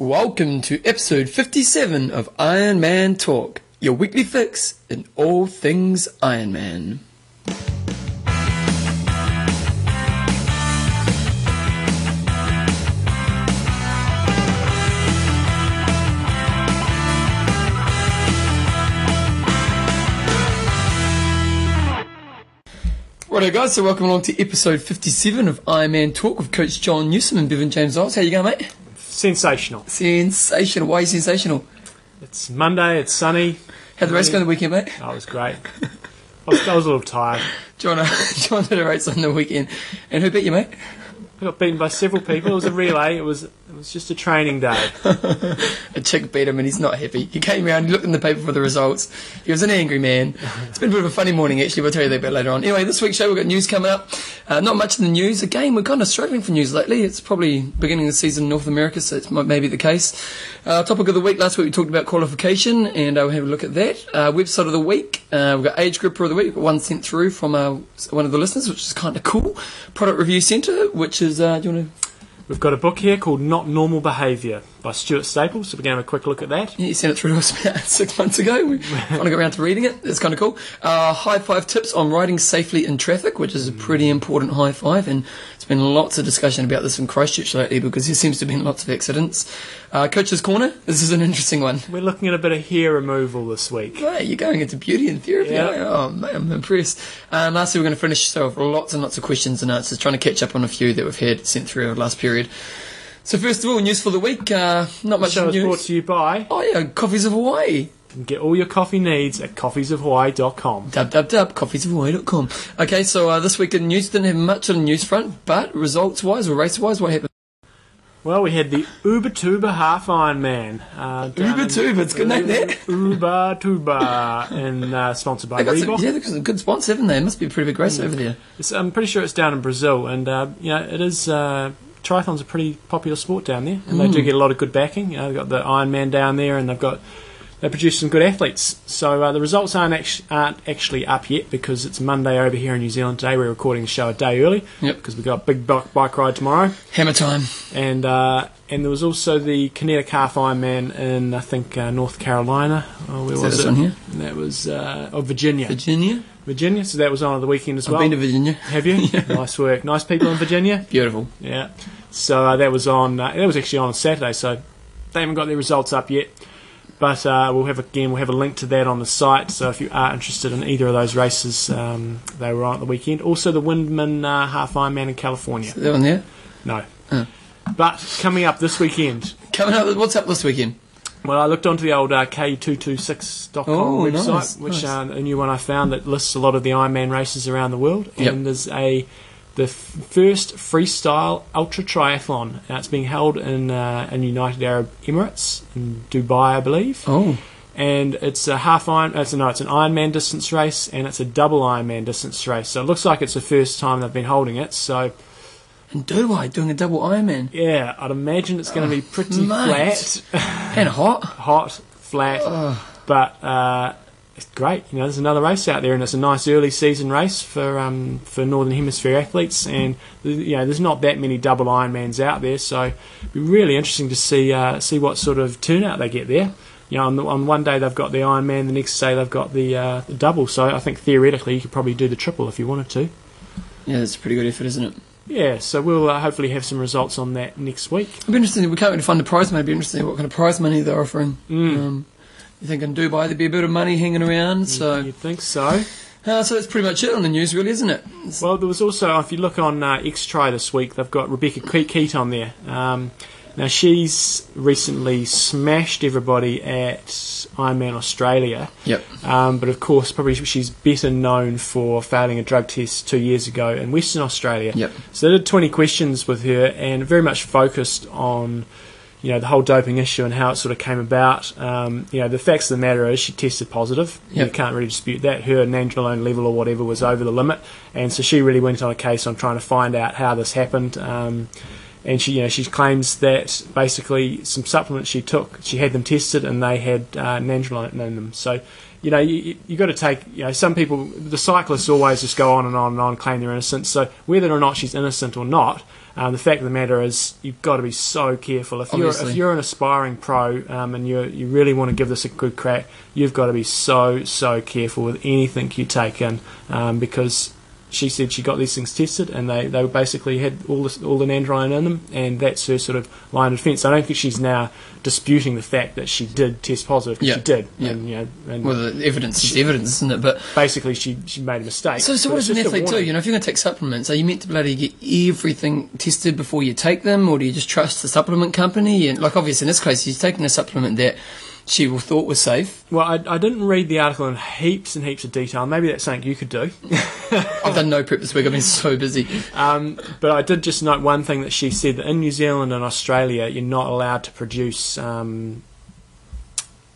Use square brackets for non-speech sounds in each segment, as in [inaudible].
Welcome to episode 57 of Iron Man Talk, your weekly fix in all things Iron Man. Righto guys, so welcome along to episode 57 of Iron Man Talk with Coach John Newsom and Bevan James Oz. How you going mate? Sensational. Sensational. Why are you sensational? It's Monday, it's sunny. How'd the race go on the weekend mate? Oh, it was great. I was, I was a little tired. John, John did a race on the weekend. And who beat you mate? I got beaten by several people. It was a relay. It was it was just a training day. [laughs] a chick beat him and he's not happy. He came around, he looked in the paper for the results. He was an angry man. It's been a bit of a funny morning actually, we'll tell you that bit later on. Anyway, this week's show we've got news coming up. Uh, not much in the news. Again, we're kind of struggling for news lately. It's probably beginning of the season in North America, so it it's maybe the case. Uh, topic of the week, last week we talked about qualification and uh, we'll have a look at that. Uh, website of the week, uh, we've got age grouper of the week, one sent through from uh, one of the listeners, which is kind of cool. Product Review Centre, which is, uh, do you want to We've got a book here called Not Normal Behaviour by Stuart Staples, so we're going to have a quick look at that. Yeah, you sent it through to us [laughs] about six months ago. We finally got around to reading it. It's kind of cool. Uh, high five tips on riding safely in traffic, which is a pretty important high five, and it's been lots of discussion about this in Christchurch lately because there seems to have been lots of accidents. Uh, Coach's Corner, this is an interesting one. We're looking at a bit of hair removal this week. Hey, you're going into beauty and therapy. Yeah. Oh, man, I'm impressed. And lastly, we're going to finish so with lots and lots of questions and answers, trying to catch up on a few that we've had sent through over the last period. So first of all, news for the week. Uh, not The much show is news. brought to you by. Oh yeah, Coffees of Hawaii. You get all your coffee needs at coffeesofhawaii.com. www.coffeesofhawaii.com. Okay, so uh, this week in news didn't have much on the news front, but results wise or race wise, what happened? Well, we had the Ubatuba Half Ironman. Uh, Ubatuba, it's good name there. Ubatuba, and uh, sponsored by They some, Reebok. yeah, they've got some good sponsors, haven't they? It must be pretty big race over there. It's, I'm pretty sure it's down in Brazil, and uh, you know it is. Uh, triathlon's a pretty popular sport down there, and they Mm. do get a lot of good backing. You know, they've got the Ironman down there, and they've got they produce some good athletes. So uh, the results aren't actually, aren't actually up yet because it's Monday over here in New Zealand today. We're recording the show a day early Yep. because we've got a big bike, bike ride tomorrow, Hammer time. and uh, and there was also the Kinetic Half Ironman in I think uh, North Carolina. Oh, where Is that was this it? one here? That was uh, oh Virginia. Virginia. Virginia. So that was on the weekend as I've well. been to Virginia. Have you? [laughs] Nice work. Nice people in Virginia. Beautiful. Yeah. So uh, that was on. Uh, that was actually on Saturday. So they haven't got their results up yet. But uh, we'll have again. We'll have a link to that on the site. So if you are interested in either of those races, um, they were on at the weekend. Also the Windman uh, Half Ironman in California. That one there. No. Oh. But coming up this weekend. Coming up, what's up this weekend? Well, I looked onto the old uh, K226.com Oh, website, nice, which nice. Uh, a new one I found that lists a lot of the Ironman races around the world. Yep. And there's a the f- first freestyle ultra triathlon. Uh, it's being held in uh, in United Arab Emirates in Dubai, I believe. Oh, And it's a half iron. It's a, no, it's an Ironman distance race, and it's a double Ironman distance race. So it looks like it's the first time they've been holding it. So in Dubai doing a double Ironman. yeah, I'd imagine it's going to be pretty flat. And hot. [laughs] hot, flat, but uh, it's great. You know, there's another race out there, and it's a nice early season race for um, for Northern Hemisphere athletes. And you know, there's not that many double Ironmans out there, so it'd be really interesting to see uh, see what sort of turnout they get there. You know, on, the, on one day they've got the Ironman, the next day they've got the, uh, the double. So I think theoretically you could probably do the triple if you wanted to. Yeah, that's a pretty good effort, isn't it? Yeah, so we'll uh, hopefully have some results on that next week. It'd be interesting. We can't really find the prize money. It'd be interesting what kind of prize money they're offering. Mm. Um, you think in Dubai there'd be a bit of money hanging around? So, You'd think so. uh, so that's pretty much it on the news, really, isn't it? It's- Well, there was also, if you look on uh, XTri this week, they've got Rebekah Ke- Keat on there. Um, now, she's recently smashed everybody at Ironman Australia, Yep. um, but of course, probably she's better known for failing a drug test two years ago in Western Australia. Yep. So they did 20 questions with her and very much focused on, you know, the whole doping issue and how it sort of came about. Um, you know, the facts of the matter is she tested positive. Yep. You can't really dispute that. Her nandrolone level or whatever was over the limit, and so she really went on a case on trying to find out how this happened. Um, and she, you know, she claims that basically some supplements she took, she had them tested and they had uh, nandrolone in them. So, you know, you, you got to take, you know, some people, the cyclists always just go on and on and on, claim they're innocent. So whether or not she's innocent or not, Um, the fact of the matter is, you've got to be so careful. If you're if you're an aspiring pro um, and you you really want to give this a good crack, you've got to be so so careful with anything you take in um, because she said she got these things tested and they, they basically had all this, all the nandrolone in them and that's her sort of line of defence. I don't think she's now disputing the fact that she did test positive Yeah. she did. Yeah. And, you know, and Well, the evidence is evidence, isn't it? But basically she, she made a mistake. so, so what does an athlete do? You know, if you're going to take supplements, are you meant to bloody get everything tested before you take them, or do you just trust the supplement company? And like, obviously, in this case, she's taking a supplement that she thought was safe. Well, I, I didn't read the article in heaps and heaps of detail. Maybe that's something you could do. [laughs] I've done no prep this week. I've been so busy. Um, but I did just note one thing that she said that in New Zealand and Australia, you're not allowed to produce um,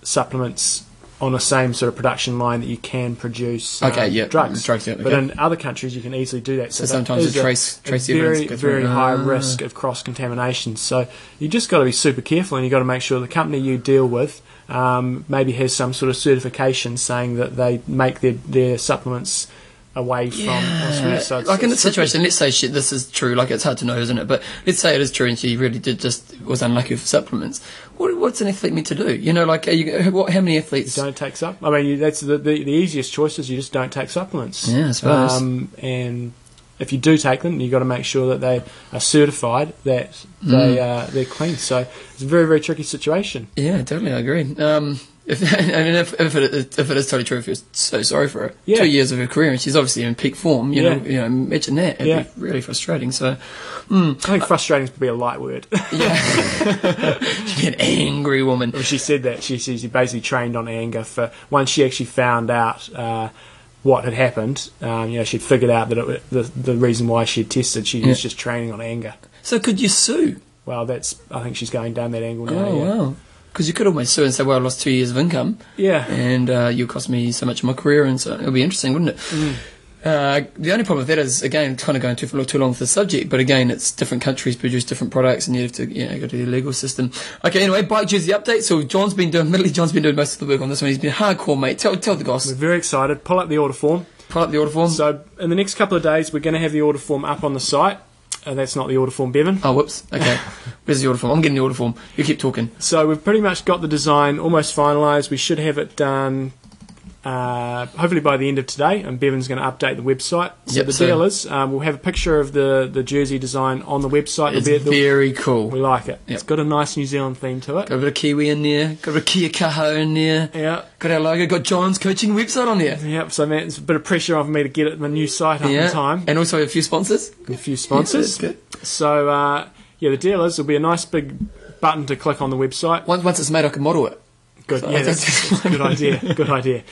supplements on the same sort of production line that you can produce um, Okay, yeah, drugs. drugs, yeah, But in other countries, you can easily do that. So that sometimes is the a- trace- a very, evidence go through. very high Ah. risk of cross contamination. So you just got to be super careful, and you got to make sure the company you deal with um, maybe has some sort of certification saying that they make their their supplements away from Australia. So like in this situation, let's say this is true. Like it's hard to know, isn't it? But let's say it is true, and she really did just was unlucky with supplements. What, what's an athlete meant to do? You know, like are you, what, how many athletes? don't take sup. I mean, that's the, the the easiest choice is you just don't take supplements. Yeah, I suppose. Um, and if you do take them, you've got to make sure that they are certified that they Mm. uh, they're clean. So it's a very very tricky situation. Yeah, totally, I agree. Um, if, [laughs] I mean, if, if, it, if it is totally true, if you're so sorry for her, Yeah. two years of her career, and she's obviously in peak form. You Yeah. know, you know, imagine that. It'd Yeah. be really frustrating. So, I think frustrating is probably a light word. [laughs] yeah, [laughs] she'd be an angry woman. Well, she said that she she basically trained on anger for once she actually found out uh, what had happened. Um, you know, she'd figured out that it, the the reason why she had tested, she was just training on anger. So, could you sue? Well, that's I think she's going down that angle now. Oh yeah. wow! Because you could almost sue and say, "Well, I lost two years of income." Yeah. and uh, you cost me so much of my career, and so it'll be interesting, wouldn't it? Mm. Uh, the only problem with that is, again, kind of going too, a little too long with the subject, but again, it's different countries produce different products, and you have to, you know, go to the legal system. Okay, anyway, bike jersey update. So John's been doing, admittedly, John's been doing most of the work on this one. He's been hardcore, mate. Tell, tell the goss. We're very excited. Pull up the order form. Pull up the order form. So in the next couple of days, we're going to have the order form up on the site. Uh, that's not the order form, Bevan. oh, whoops. Okay. [laughs] Where's the order form? I'm getting the order form. You keep talking. So we've pretty much got the design almost finalised. We should have it done. Uh, hopefully by the end of today, and Bevan's going to update the website. So Yep, the so- deal is, um, we'll have a picture of the, the jersey design on the website. It's be- very cool. we like it. Yep. It's got a nice New Zealand theme to it. Got a bit of Kiwi in there. Got a bit of Kia Kaha in there. Yeah, Got our logo. Got John's coaching website on there. yeah. So man, it's a bit of pressure on me to get it my new site up Yeah. in time. And also a few sponsors. A few sponsors. Yeah, So uh, yeah, the deal is there'll be a nice big button to click on the website. Once, once it's made, I can model it. Good, So yeah, that's- that's, that's a good idea. Good idea.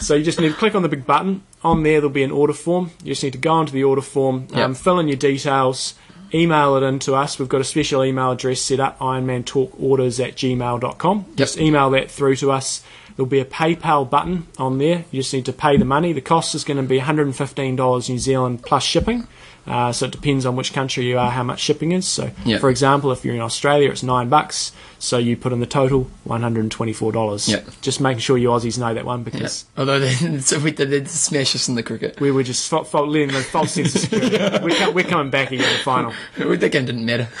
So you just need to click on the big button. On there, there'll be an order form. You just need to go onto the order form, um, fill in your details, email it in to us. We've got a special email address set up, ironmantalkorders at gmail.com. Just email that through to us. There'll be a PayPal button on there. You just need to pay the money. The cost is going to be $115 New Zealand plus shipping. Uh, so it depends on which country you are, how much shipping is. So, Yep. for example, if you're in Australia, it's nine bucks. So you put in the total, one hundred and twenty-four dollars. Yep. Just making sure you Aussies know that one Yeah. because Although they, so we did they'd smash us in the cricket. we were just fa- fa- letting the false sense of security. [laughs] we're, we're coming back again in the final. That game didn't matter. [laughs]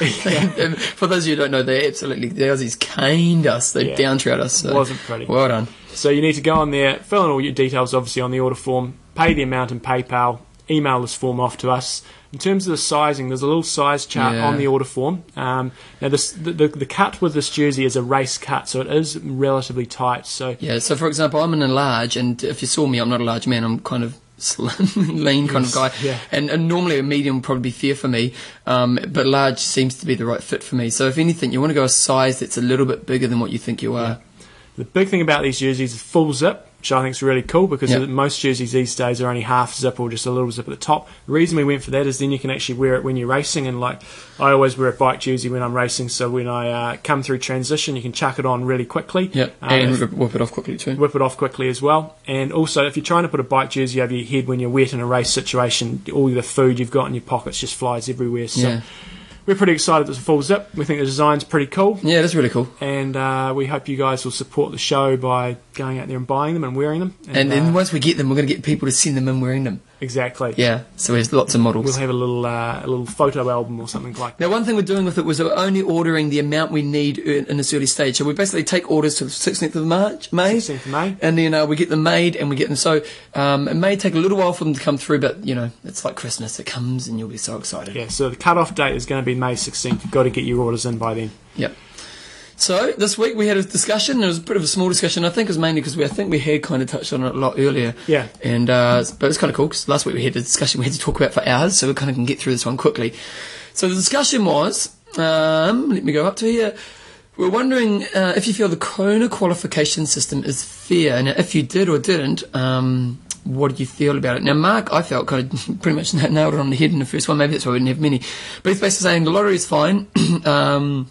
Um, For those of you who don't know, they absolutely the Aussies caned us. They Yeah. downtrout us. So. Wasn't pretty. Well done. So you need to go on there, fill in all your details, obviously on the order form, pay the amount in PayPal, email this form off to us. In terms of the sizing, there's a little size chart Yeah. on the order form. Um, now, this, the, the, the cut with this jersey is a race cut, so it is relatively tight. So Yeah. So for example, I'm in a large, and if you saw me, I'm not a large man. I'm kind of [laughs] slim, lean kind of guy. yeah. And, and normally a medium would probably be fair for me, um, but large seems to be the right fit for me. So if anything, you want to go a size that's a little bit bigger than what you think you are. The big thing about these jerseys is full zip, which I think is really cool because Yep. most jerseys these days are only half zip or just a little zip at the top. The reason we went for that is then you can actually wear it when you're racing, and like I always wear a bike jersey when I'm racing, so when I uh, come through transition, you can chuck it on really quickly. Yep. Um, and if- whip, whip it off quickly too. whip it off quickly as well. And also, if you're trying to put a bike jersey over your head when you're wet in a race situation, all the food you've got in your pockets just flies everywhere. So Yeah. We're pretty excited that it's a full zip. We think the design's pretty cool. Yeah, it is really cool. And uh, we hope you guys will support the show by going out there and buying them and wearing them. And then uh, once we get them, we're going to get people to send them in wearing them. Exactly. Yeah, so there's lots of models. We'll have a little uh, a little photo album or something like that. Now, one thing we're doing with it was we're only ordering the amount we need in this early stage. So we basically take orders to the 16th of March, May, 16th of May. and then uh, we get them made and we get them. So um, it may take a little while for them to come through, but you know, it's like Christmas. It comes and you'll be so excited. Yeah, so the cut-off date is going to be May 16th. You've got to get your orders in by then. Yep. So this week we had a discussion. It was a bit of a small discussion. I think it was mainly because we, I think we had kind of touched on it a lot earlier. Yeah. And uh, but it's kind of cool because last week we had a discussion we had to talk about for hours, so we kind of can get through this one quickly. So the discussion was, um, let me go up to here. We're wondering uh, if you feel the Kona qualification system is fair, and if you did or didn't, um, what did you feel about it? Now, Mark, I felt kind of [laughs] pretty much [laughs] nailed it on the head in the first one. Maybe that's why we didn't have many. But he's basically saying the lottery is fine. [clears throat] um,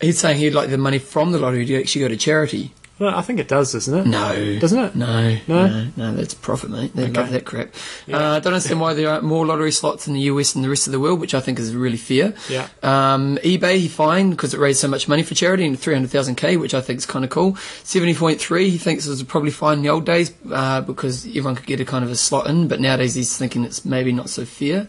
he's saying he'd like the money from the lottery to actually go to charity. Well, I think it does, doesn't it? No. Doesn't it? No, No? no, no, that's profit, mate. They Okay. love that crap. Yeah. Uh, I don't understand why there aren't more lottery slots in the US than the rest of the world, which I think is really fair. Yeah. Um, eBay, he fined because it raised so much money for charity and 300,000k, which I think is kind of cool. 70.3, he thinks it was probably fine in the old days uh, because everyone could get a kind of a slot in, but nowadays he's thinking it's maybe not so fair.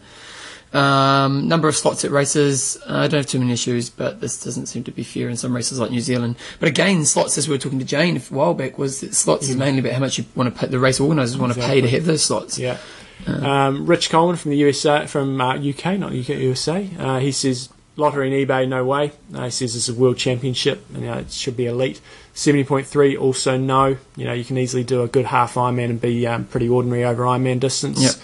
Um, number of slots at races, uh, I don't have too many issues, but this doesn't seem to be fair in some races like New Zealand. But again, slots, as we were talking to Jane a while back, was that slots is mainly about how much you want to pay, the race organisers want to pay to have those slots. Yeah. Um, Rich Coleman from the USA, from uh, UK, not UK, USA. Uh, he says lottery and eBay, no way. Uh, he says it's a world championship, and you know, it should be elite. Seventy point three, also no. You know, you can easily do a good half Ironman and be um, pretty ordinary over Ironman distance. Yep.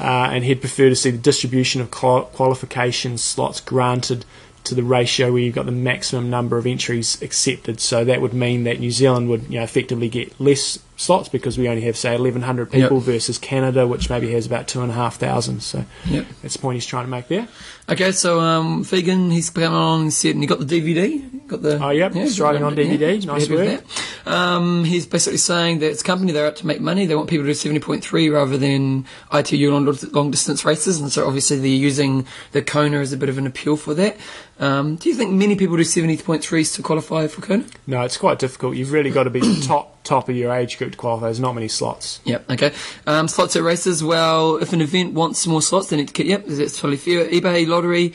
Uh, and he'd prefer to see the distribution of qual- qualification slots granted to the ratio where you've got the maximum number of entries accepted. So that would mean that New Zealand would, you know, effectively get less slots because we only have, say, 1,100 people Yep. versus Canada, which maybe has about 2,500. So Yep. that's the point he's trying to make there. Okay, so um, Vegan, he's come on and said, and he got the DVD, got the Oh, yep, Australian on DVD, be nice work. Um, he's basically saying that it's a company they're out to make money. They want people to do seventy point three rather than ITU long, long distance races, and so obviously they're using the Kona as a bit of an appeal for that. Um, do you think many people do seventy point threes to qualify for Kona? No, it's quite difficult. You've really got to be top top of your age group to qualify. There's not many slots. Yep. Okay. Um, slots at races. Well, if an event wants more slots, they need to get. Yep, that's totally fair. eBay lottery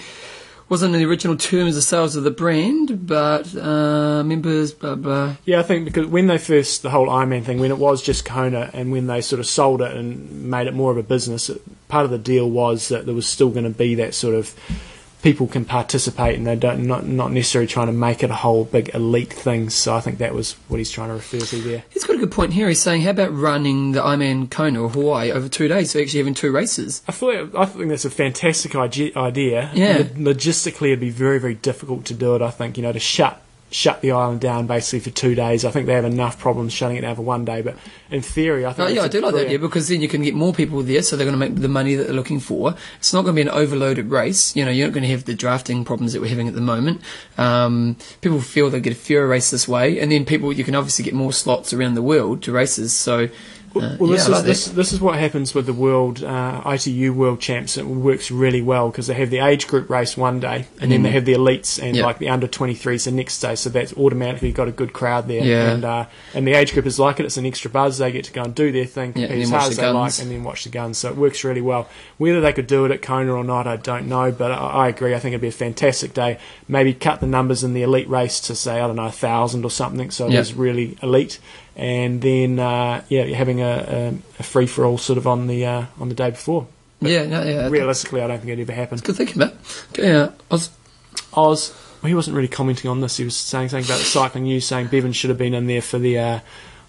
wasn't in the original terms of sales of the brand, but uh, members, blah blah. Yeah, I think because when they first the whole Ironman thing, when it was just Kona, and when they sort of sold it and made it more of a business, it, part of the deal was that there was still going to be that sort of people can participate, and they don't not not necessarily trying to make it a whole big elite thing. So I think that was what he's trying to refer to there. He's got a good point here. He's saying, how about running the Ironman Kona or Hawaii over two days, so actually having two races? I feel like, I think that's a fantastic idea. Yeah. Logistically, it'd be very very difficult to do it. I think you know to shut shut the island down basically for two days. I think they have enough problems shutting it down for one day. But in theory, I think Oh, yeah, I do like that idea because then you can get more people there, so they're going to make the money that they're looking for. It's not going to be an overloaded race. You know, you're not going to have the drafting problems that we're having at the moment. Um, people feel they get a fewer race this way, and then people you can obviously get more slots around the world to races. So, uh, Well, yeah, this, like is, this, this is what happens with the world uh, ITU World Champs. It works really well because they have the age group race one day, and then they have the elites and Mm. Yeah. like the under 23s the next day. So that's automatically got a good crowd there. Yeah. And uh, and the age group is like it. It's an extra buzz. They get to go and do their thing, compete and as hard as the they like, guns. and then watch the guns. So it works really well. Whether they could do it at Kona or not, I don't know. But I, I agree. I think it'd be a fantastic day. Maybe cut the numbers in the elite race to say I don't know a thousand or something. So Yeah. it is really elite and then uh, yeah, having a, a, a free for all sort of on the uh, on the day before. yeah, no, yeah. Realistically, I don't think it ever happened. Good thinking. Okay, uh, Oz, Oz, well, he wasn't really commenting on this. He was saying something about the cycling news, saying Bevan should have been in there for the uh,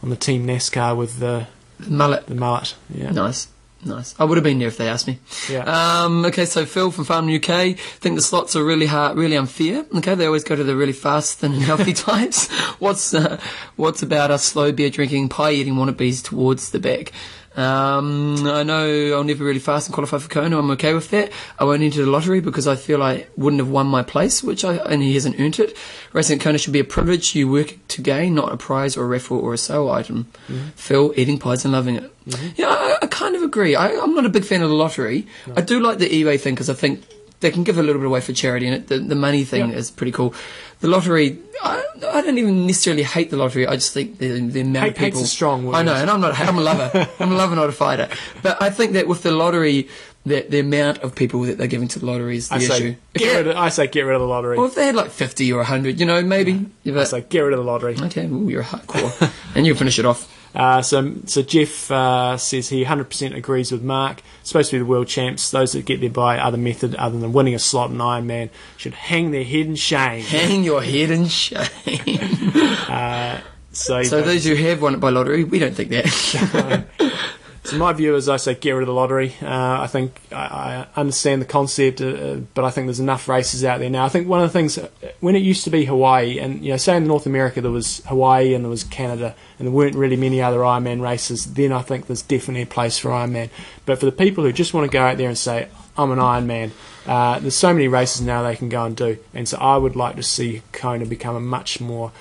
on the team NASCAR with the the mullet. the mullet. Yeah, Nice, nice. I would have been there if they asked me. yeah. Um, okay, so Phil from Farm UK think the slots are really hard, really unfair. Okay, they always go to the really fast, and [laughs] healthy [laughs] types. What's uh, what's about us slow beer drinking, pie eating wannabes towards the back? Um, I know I'll never really fast and qualify for Kona. I'm okay with that. I won't enter the lottery because I feel I wouldn't have won my place, which I and he hasn't earned it. Racing at Kona should be a privilege you work to gain, not a prize or a raffle or a sale item. Phil eating pies and loving it. Yeah, I, I kind of agree. I, I'm not a big fan of the lottery. I do like the eBay thing because I think they can give a little bit away for charity, and it, the the money thing Yep. is pretty cool. The lottery, I, I don't even necessarily hate the lottery. I just think the, the amount Hate- of people. hate's a strong word. I know, and I'm not. I'm a lover. [laughs] I'm a lover, not a fighter. But I think that with the lottery, that the amount of people that they're giving to the lottery is the I issue. say, If get rid of, I say get rid of the lottery. well, if they had like 50 or 100, you know, maybe. Yeah, I say get rid of the lottery. okay, ooh, you're hardcore. and you finish it off. Uh, so, so Jeff uh, says he 100% agrees with Mark. Supposed to be the world champs. Those that get there by other method other than winning a slot in Ironman should hang their head in shame. Hang your head in shame. [laughs] So, so those who have won it by lottery, we don't think that. [laughs] [laughs] So my view is, I say get rid of the lottery. Uh, I think I, I understand the concept, uh, but I think there's enough races out there now. I think one of the things uh, when it used to be Hawaii, and you know, say in North America there was Hawaii and there was Canada, and there weren't really many other Ironman races. Then I think there's definitely a place for Ironman. But for the people who just want to go out there and say I'm an Ironman, uh, there's so many races now they can go and do, and so I would like to see Kona become a much more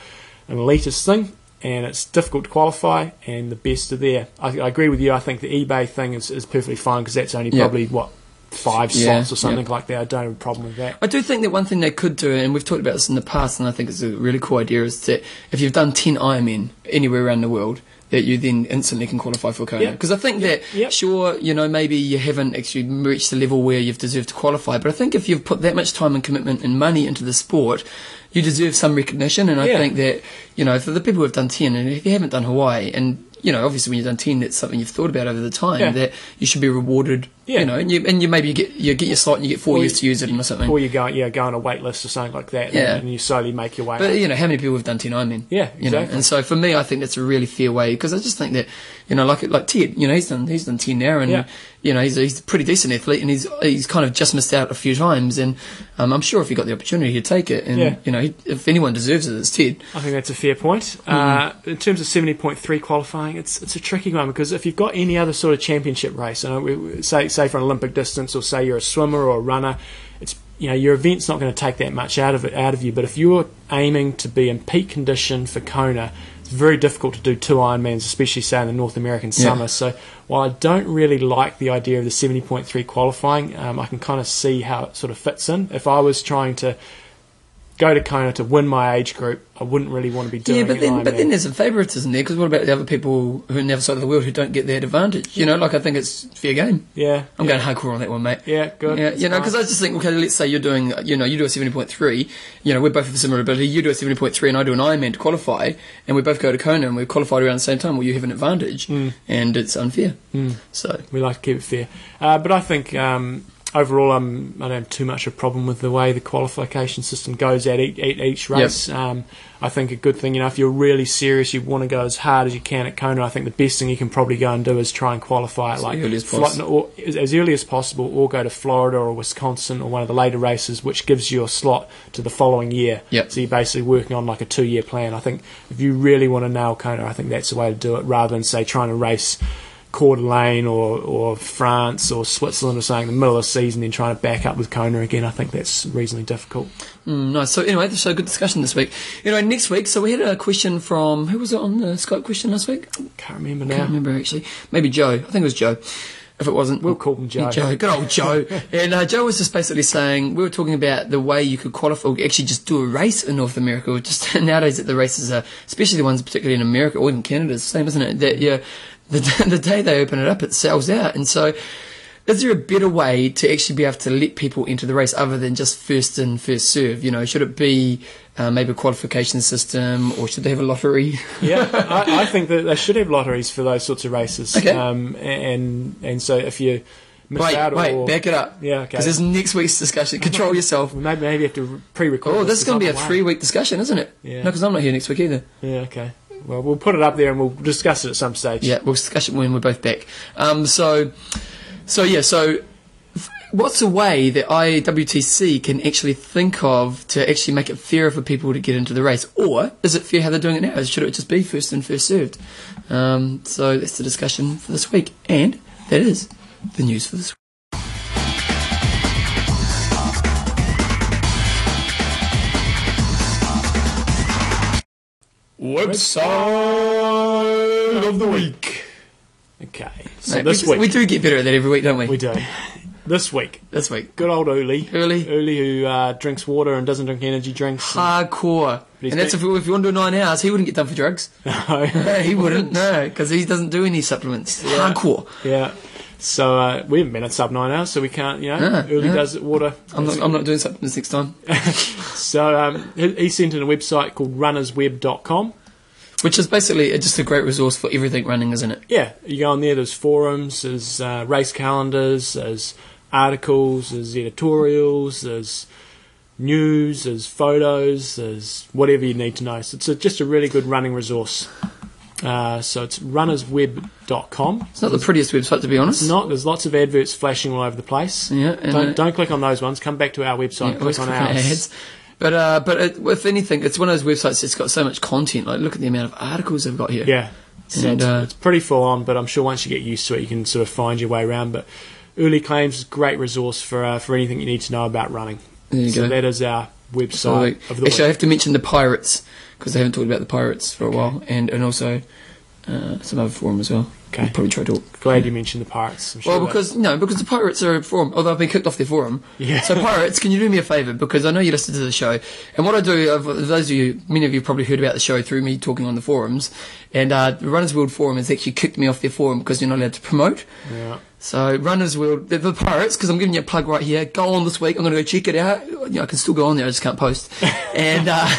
an elitist thing, and it's difficult to qualify, and the best are there. I, I agree with you. I think the eBay thing is, is perfectly fine because that's only Yeah. probably what five Yeah, slots or something yeah. like that. I don't have a problem with that. I do think that one thing they could do, and we've talked about this in the past, and I think it's a really cool idea, is that if you've done 10 Ironmen anywhere around the world, that you then instantly can qualify for Kona. Because I think that, Yep. sure, you know, maybe you haven't actually reached the level where you've deserved to qualify, but I think if you've put that much time and commitment and money into the sport, you deserve some recognition, and I Yeah. think that, you know, for the people who have done 10, and if you haven't done Hawaii, and, you know, obviously when you've done 10, that's something you've thought about over the time, Yeah. that you should be rewarded, Yeah. you know, and you, and you maybe get, you get your slot and you get four Or years you- to use it or something. Or you go, yeah, go on a wait list or something like that, Yeah. and, and you slowly make your way. But up. you know, how many people have done ten Ironmen? Yeah, you know, exactly. and so for me, I think that's a really fair way because I just think that you know, like like Ted, you know, he's done he's done ten now, and Yeah. you know, he's he's a pretty decent athlete, and he's he's kind of just missed out a few times, and um, I'm sure if he got the opportunity, he'd take it, and Yeah. you know, he, if anyone deserves it, it's Ted. I think that's a fair point. Hmm. Uh, in terms of seventy point three qualifying, it's it's a tricky one because if you've got any other sort of championship race, know, we, we- say say for an Olympic distance, or say you're a swimmer or a runner, it's you know your event's not going to take that much out of it out of you. But if you're aiming to be in peak condition for Kona, it's very difficult to do two Ironmans, especially say in the North American Yeah. summer. So while I don't really like the idea of the seventy point three qualifying, um, I can kind of see how it sort of fits in. If I was trying to go to Kona to win my age group, I wouldn't really want to be doing Yeah, but then but then there's a favouritism there because what about the other people who are on the other side of the world who don't get that advantage? You know, like I think it's fair game. yeah, I'm yeah, going hardcore on that one, mate. yeah, good. Yeah, you know, because I just think, okay, let's say you're doing, you know, you do a 70.3, you know, we're both of a similar ability, you do a 70.3 and I do an Ironman to qualify, and we both go to Kona and we're qualified around the same time, well, you have an advantage, Mm. and it's unfair. So, we like to keep it fair. Uh, but I think um, overall, I'm, I don't have too much of a problem with the way the qualification system goes at each, at each race. Um, I think a good thing, you know, if you're really serious, you want to go as hard as you can at Kona. I think the best thing you can probably go and do is try and qualify As like early as or, as, as early as possible, or go to Florida or Wisconsin or one of the later races, which gives you a slot to the following year. Yep. So you're basically working on like a two-year plan. I think if you really want to nail Kona, I think that's the way to do it, rather than say trying to race. Coeur d'Alene or, or France or Switzerland or something in the middle of the season, then trying to back up with Kona again. I think that's reasonably difficult. mm, nice. So, anyway, so good discussion this week. You know, next week, so we had a question from, who was it on the Skype question last week? Can't remember I can't remember actually. Maybe Joe. I think it was Joe. If it wasn't, We'll call him Joe. Joe, good old Joe. [laughs] and uh, Joe was just basically saying we were talking about the way you could qualify, or actually just do a race in North America. [laughs] Just nowadays, that the races are, especially the ones particularly in America or even Canada, it's the same, isn't it? That yeah, the [laughs] the day they open it up, it sells out, and so. Is there a better way to actually be able to let people into the race other than just first in, first serve? You know, should it be uh, maybe a qualification system or should they have a lottery? yeah, [laughs] I, I think that they should have lotteries for those sorts of races. Okay. Um, and and so if you miss wait, out wait, or back it up. yeah, okay. Because this next week's discussion. Control yourself. Maybe maybe you have to pre-record. Oh, this is going to be a three week discussion, isn't it? Yeah. No, because I'm not here next week either. Yeah, okay. Well, we'll put it up there and we'll discuss it at some stage. Yeah, we'll discuss it when we're both back. Um, so, so yeah, so what's a way that IWTC can actually think of to actually make it fairer for people to get into the race? Or is it fair how they're doing it now? Should it just be first in, first served? Um, so that's the discussion for this week. And that is the news for this week. Website of the week. Okay. So Mate, this we, week we do get better at that every week, don't we? we do. this week. this week. Good old Uli. Uli. Uli who uh, drinks water and doesn't drink energy drinks. Hardcore. he's And that's if, been- if you want to do nine hours, he wouldn't get done for drugs. [laughs] No. No, [laughs] he wouldn't. No, because he doesn't do any supplements. Hardcore. yeah. So uh, we haven't been at sub nine hours, so we can't. You know, Yeah, Uli yeah. does water. I'm not, I'm not doing supplements next time. [laughs] So um, he, he sent in a website called runnersweb.com. Which is basically just a great resource for everything running, isn't it? Yeah, you go on there. There's forums, there's uh, race calendars, there's articles, there's editorials, there's news, there's photos, there's whatever you need to know. So it's a, just a really good running resource. Uh, so it's runnersweb.com. It's not the prettiest website, to be honest. It's not. There's lots of adverts flashing all over the place. Yeah, Don't, uh, don't click on those ones. Come back to our website. Yeah, click on ours. ads. But uh, but it, if anything, it's one of those websites that's got so much content. Like, look at the amount of articles they've got here. Yeah. So And, it's, uh, it's pretty full on, but I'm sure once you get used to it, you can sort of find your way around. But Early Claims is a great resource for uh, for anything you need to know about running. There you so go. that is our website like, of the actually, I have to mention the pirates because they haven't talked about the pirates for a while, and and also uh, some other forum as well. Okay. I'll probably try to talk. Glad you mentioned the Pirates. I'm sure Well, that- because no, because the pirates are a forum. Although I've been kicked off their forum. Yeah. So pirates, can you do me a favour? Because I know you listen to the show, and what I do, for those of you, many of you probably heard about the show through me talking on the forums, and uh, the Runners World Forum has actually kicked me off their forum because you're not allowed to promote. yeah. So Runners World, the, the Pirates, because I'm giving you a plug right here. Go on this week. I'm going to go check it out. You know, I can still go on there. I just can't post. [laughs] and uh,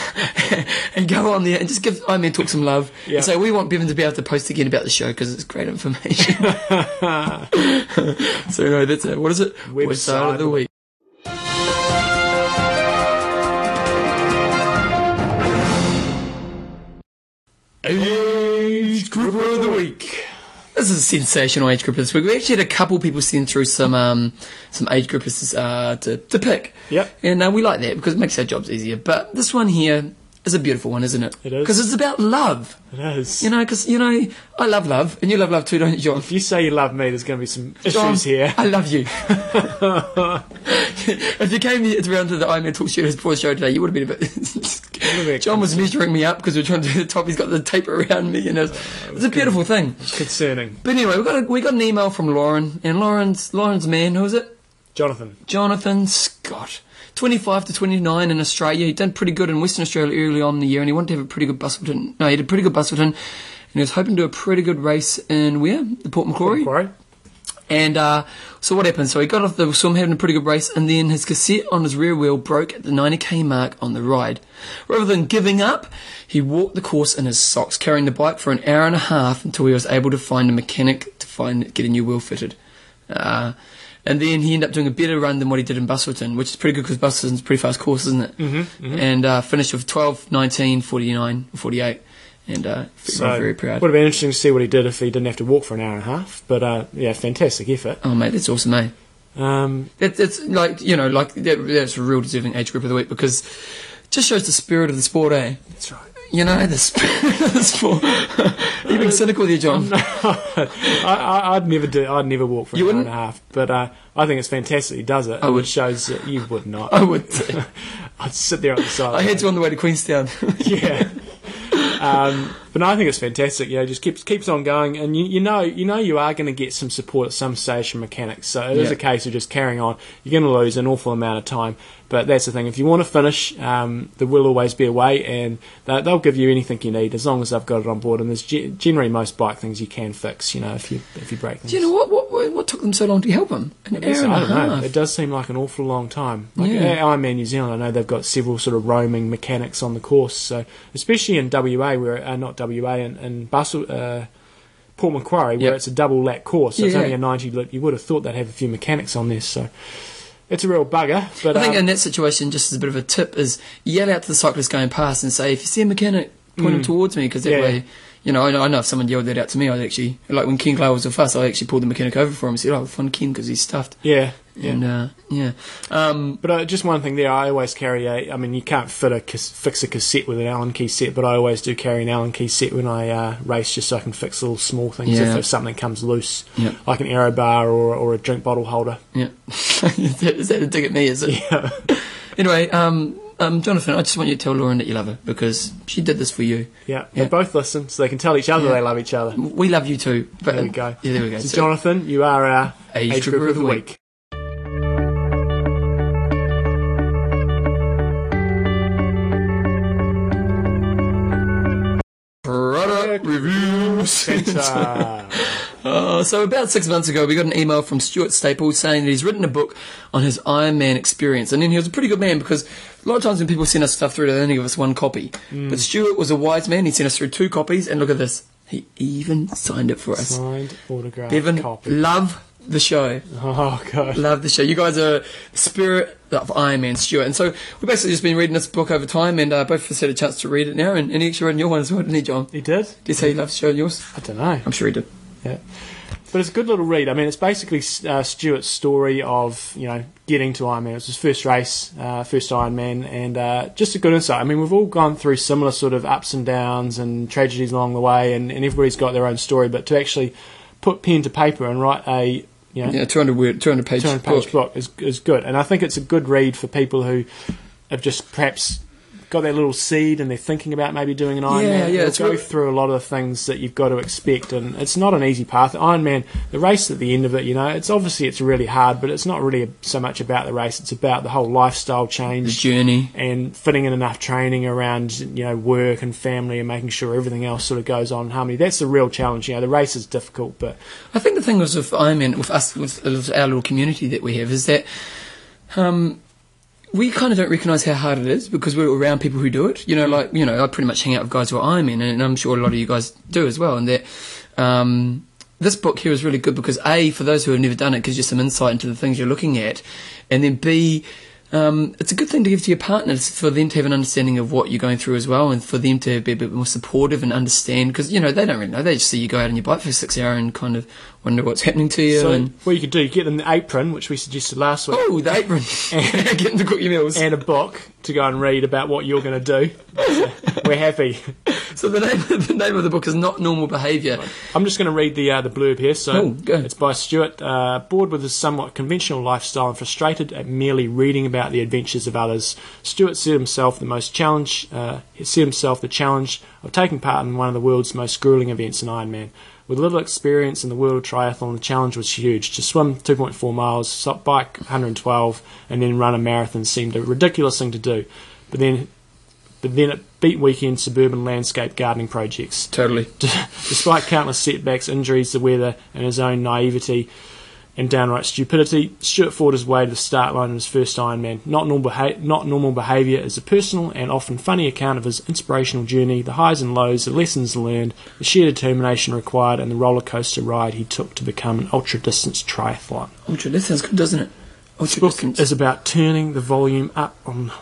[laughs] and go on there and just give I mean talk some love. Yeah. And say we want Bevan to be able to post again about the show because it's great information. [laughs] so anyway, that's it. What is it? Website of the week. Age grouper of the week. This is a sensational age group this week. We actually had a couple people send through some um, some age groupers uh, to to pick. Yep. And uh, we like that because it makes our jobs easier. But this one here is a beautiful one, isn't it? It is. Because it's about love. It is. You know, because you know, I love love, and you love love too, don't you, John? if you say you love me, there's going to be some John, issues here. I love you. [laughs] if you came here around to the Iron Man Talk Studios before the show today, you would have been a bit. John was measuring me up because we are trying to do the top. He's got the tape around me, oh, and it's, it's a beautiful thing. Concerning. But anyway, we got a, we got an email from Lauren, and Lauren's Lauren's man, who is it? Jonathan. Jonathan Scott. 25 to 29 in Australia. He'd done pretty good in Western Australia early on in the year, and he wanted to have a pretty good Busselton. No, he had a pretty good Busselton, and he was hoping to do a pretty good race in where? The Port Macquarie. Macquarie. And uh, so what happened? So he got off the swim having a pretty good race, and then his cassette on his rear wheel broke at the 90k mark on the ride. Rather than giving up, he walked the course in his socks, carrying the bike for an hour and a half until he was able to find a mechanic to find get a new wheel fitted. Uh, and then he ended up doing a better run than what he did in Busselton, which is pretty good because Busselton's a pretty fast course, isn't it? Mm-hmm, And uh, finished with 12, 19, 49, 48. And uh, So, very proud. Would have been interesting to see what he did if he didn't have to walk for an hour and a half. But uh, yeah, fantastic effort. Oh, mate, that's awesome, mate. Um, It, it's like you know, like that, that's a real deserving age group of the week because it just shows the spirit of the sport, eh? that's right. You know, the spirit of the sport. Are you being cynical there, John? I, I, I'd never do. I'd never walk for an You hour wouldn't? and a half. But uh, I think it's fantastic. He does it. I would. It shows that you would not. I would. [laughs] I'd sit there on the side. I had you on the way to Queenstown. [laughs] yeah. [laughs] Um, but no, I think it's fantastic. You know, just keeps keeps on going, and you, you know, you know, you are going to get some support at some stage from mechanics. So it is a case of just carrying on. You're going to lose an awful amount of time, but that's the thing. If you want to finish, um, there will always be a way, and they, they'll give you anything you need as long as they've got it on board. And there's ge- generally most bike things you can fix. You know, if you if you break things. Do you know what, what? What took them so long to help them? An Yes, hour and I a don't know. half. It does seem like an awful long time. Like Yeah. Ironman New Zealand, I know they've got several sort of roaming mechanics on the course. So especially in WA, where uh, not WA, and, in Bustle, uh, Port Macquarie, where Yep. it's a double lap course. So it's only a ninety lap. You would have thought they'd have a few mechanics on this. So it's a real bugger. But I think um, in that situation, just as a bit of a tip, is yell out to the cyclist going past and say, if you see a mechanic, point him towards me, because that Mm. Yeah. way, you know, I know, I know if someone yelled that out to me, I'd actually, like when Ken Clay was with us, I actually pulled the mechanic over for him and said, oh, fun Ken, because he's stuffed. yeah, yeah. And, uh, yeah. Um, But uh, just one thing there, I always carry a. I mean, you can't fit a fix a cassette with an Allen key set, but I always do carry an Allen key set when I uh, race, just so I can fix little small things Yeah. if, if something comes loose, Yeah. like an aero bar or, or a drink bottle holder. yeah. is, [laughs] that, is that a dig at me, is it? Yeah. [laughs] Anyway, um, um, Jonathan, I just want you to tell Lauren that you love her, because she did this for you. Yeah, Yeah. they both listen, so they can tell each other Yeah. they love each other. We love you too. But, There we go. Yeah, there we go. So, So- Jonathan, you are our Age grouper of the week. Staples. Spencer. Uh, so about six months ago, we got an email from Stuart Staples saying that he's written a book on his Iron Man experience. And then he was a pretty good man because a lot of times when people send us stuff through, they only give us one copy. But Stuart was a wise man. He sent us through two copies. And look at this. He even signed it for us. Signed autograph Bevan, copy. love the show. [laughs] Oh god. Love the show. You guys are spirit of Iron Man, Stuart. And so we've basically just been reading this book over time, and uh, both of us had a chance to read it now. And, and he actually read your one as well, didn't he, John? He did? Did he say he loved loves showing yours? I don't know. I'm sure he did. Yeah. But it's a good little read. I mean, it's basically uh, Stuart's story of you know getting to Ironman. It was his first race, uh, first Ironman, and uh, just a good insight. I mean, we've all gone through similar sort of ups and downs and tragedies along the way, and, and everybody's got their own story. But to actually put pen to paper and write a you know Yeah, 200 word, 200 page 200 book. page book is, is good. And I think it's a good read for people who have just perhaps got that little seed and they're thinking about maybe doing an Ironman. Yeah, yeah, It'll go real- through a lot of the things that you've got to expect, and it's not an easy path. Ironman, the race at the end of it, you know, it's obviously it's really hard, but it's not really so much about the race. It's about the whole lifestyle change, The journey. and fitting in enough training around you know work and family and making sure everything else sort of goes on in harmony. That's the real challenge. You know, the race is difficult, but I think the thing was with Ironman, with us, with our little community that we have, is that um, we kind of don't recognise how hard it is because we're around people who do it. You know, like you know, I pretty much hang out with guys who are in, and I'm sure a lot of you guys do as well. And that um, this book here is really good because a for those who have never done it gives you some insight into the things you're looking at, and then b um, it's a good thing to give to your partners for them to have an understanding of what you're going through as well, and for them to be a bit more supportive and understand because you know they don't really know. They just see you go out on your bike for six hours and kind of wonder what's happening to you. so and what you could do, you get them the apron, which we suggested last week. oh, the apron, [laughs] [laughs] getting to cook your meals. and a book to go and read about what you're going to do. We're happy. So the name the name of the book is not normal behaviour. I'm just going to read the uh, the blurb here. So Oh, it's by Stuart. Uh, bored with his somewhat conventional lifestyle and frustrated at merely reading about the adventures of others, Stuart set himself the most challenge. Uh, he set himself the challenge of taking part in one of the world's most grueling events in Ironman. With little experience in the world of triathlon, the challenge was huge. To swim 2.4 miles, stop bike 112, and then run a marathon seemed a ridiculous thing to do. But then, but then it beat weekend suburban landscape gardening projects. Totally. [laughs] Despite countless setbacks, injuries, the weather, and his own naivety and downright stupidity, Stuart fought his way to the start line in his first Ironman. Not normal, beha- not normal behaviour is a personal and often funny account of his inspirational journey, the highs and lows, the lessons learned, the sheer determination required, and the roller coaster ride he took to become an ultra distance triathlon. Ultra, that sounds good, doesn't it? Ultra book distance. is about turning the volume up on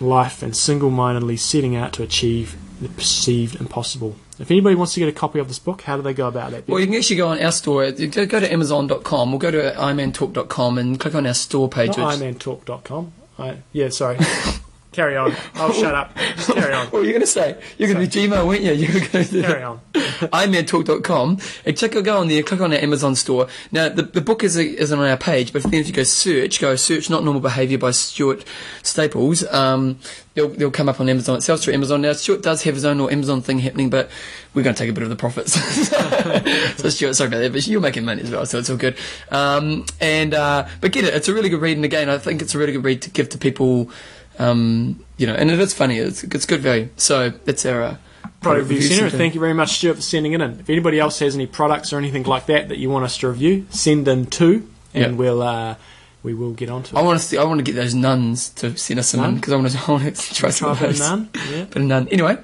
life and single-mindedly setting out to achieve the perceived impossible. If anybody wants to get a copy of this book, how do they go about that? Well, you can actually go on our store. Go, go to Amazon.com or go to ironmantalk.com and click on our store page. Not ironmantalk.com. I, yeah, sorry. [laughs] carry on. I'll shut up. Just carry on. [laughs] What were you going to say? You're going to be Gmail, weren't you? You were going to Carry on. [laughs] ironmantalk.com and check go on there, click on our Amazon store. Now the, the book is is on our page, but then if you go search, go search "Not Normal Behaviour" by Stuart Staples. Um, they'll they'll come up on Amazon. It sells through Amazon now. Stuart does have his own little Amazon thing happening, but we're going to take a bit of the profits. [laughs] so Stuart, sorry about that, but you're making money as well, so it's all good. Um, and uh, but get it, it's a really good read, and again, I think it's a really good read to give to people. Um, you know, and it is funny. It's, it's good value. So that's our. Uh, Product review centre. Thank you very much, Stuart, for sending it in. If anybody else has any products or anything like that that you want us to review, send them to, and Yeah. we'll uh, we will get onto it. I want to see, I want to get those nuns to send us some Nun? because I want to, [laughs] I want to try some Try of a bit those. of. [laughs] Yeah. Bit of nun. Anyway,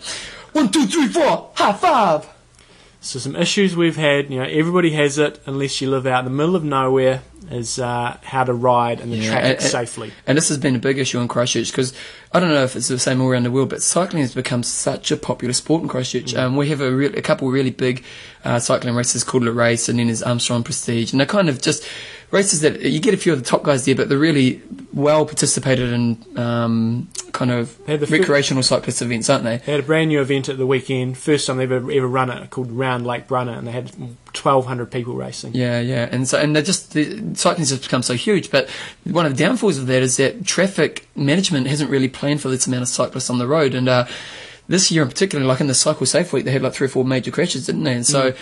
one, two, three, four, high five. So some issues we've had, you know, everybody has it unless you live out in the middle of nowhere, is uh, how to ride and the Yeah, traffic and- safely. And this has been a big issue in Christchurch because I don't know if it's the same all around the world, but cycling has become such a popular sport in Christchurch. Mm. Um, we have a, real, a couple of really big uh, cycling races called Le Race, and then there's Armstrong Prestige, and they're kind of just races that you get a few of the top guys there, but they're really well participated in um, kind of They had the fir- recreational cyclist events, aren't they? They had a brand new event at the weekend, first time they've ever, ever run it, called Round Lake Brunner, and they had 1,200 people racing. Yeah, yeah, and so and they're just the cycling's just become so huge. But one of the downfalls of that is that traffic management hasn't really planned for this amount of cyclists on the road. And uh, this year in particular, like in the Cycle Safe Week, they had like three or four major crashes, didn't they? And so.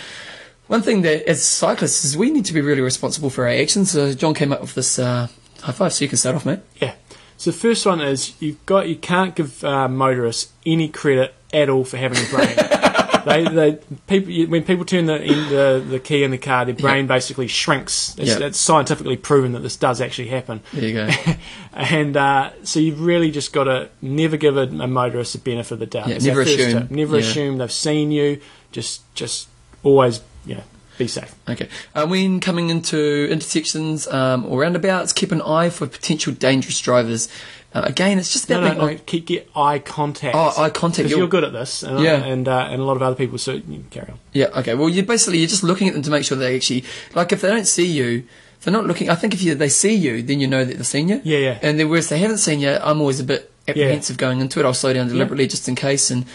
One thing that, as cyclists, is we need to be really responsible for our actions. So John came up with this uh, high five, so you can start off, mate. Yeah. So the first one is you've got you can't give uh, motorists any credit at all for having a brain. [laughs] they, they people when people turn the, in the the key in the car, their brain basically shrinks. It's, Yeah. it's scientifically proven that this does actually happen. There you go. [laughs] And uh, so you've really just got to never give a, a motorist the benefit of the doubt. Yeah, never assume. tip. Never Yeah. assume they've seen you. Just just always you know be safe. Okay. Uh, when coming into intersections um, or roundabouts, keep an eye for potential dangerous drivers. Uh, again, it's just about no, being no. Keep get eye contact. Oh, eye contact. Because You're- you're good at this, and Yeah. and uh, and a lot of other people. So you can carry on. Yeah, okay. Well, you basically you're just looking at them to make sure they actually like if they don't see you, they're not looking. I think if you, they see you, then you know that they've seen you. Yeah, yeah. And then whereas they haven't seen you, I'm always a bit apprehensive going into it. I'll slow down deliberately just in case. And yeah,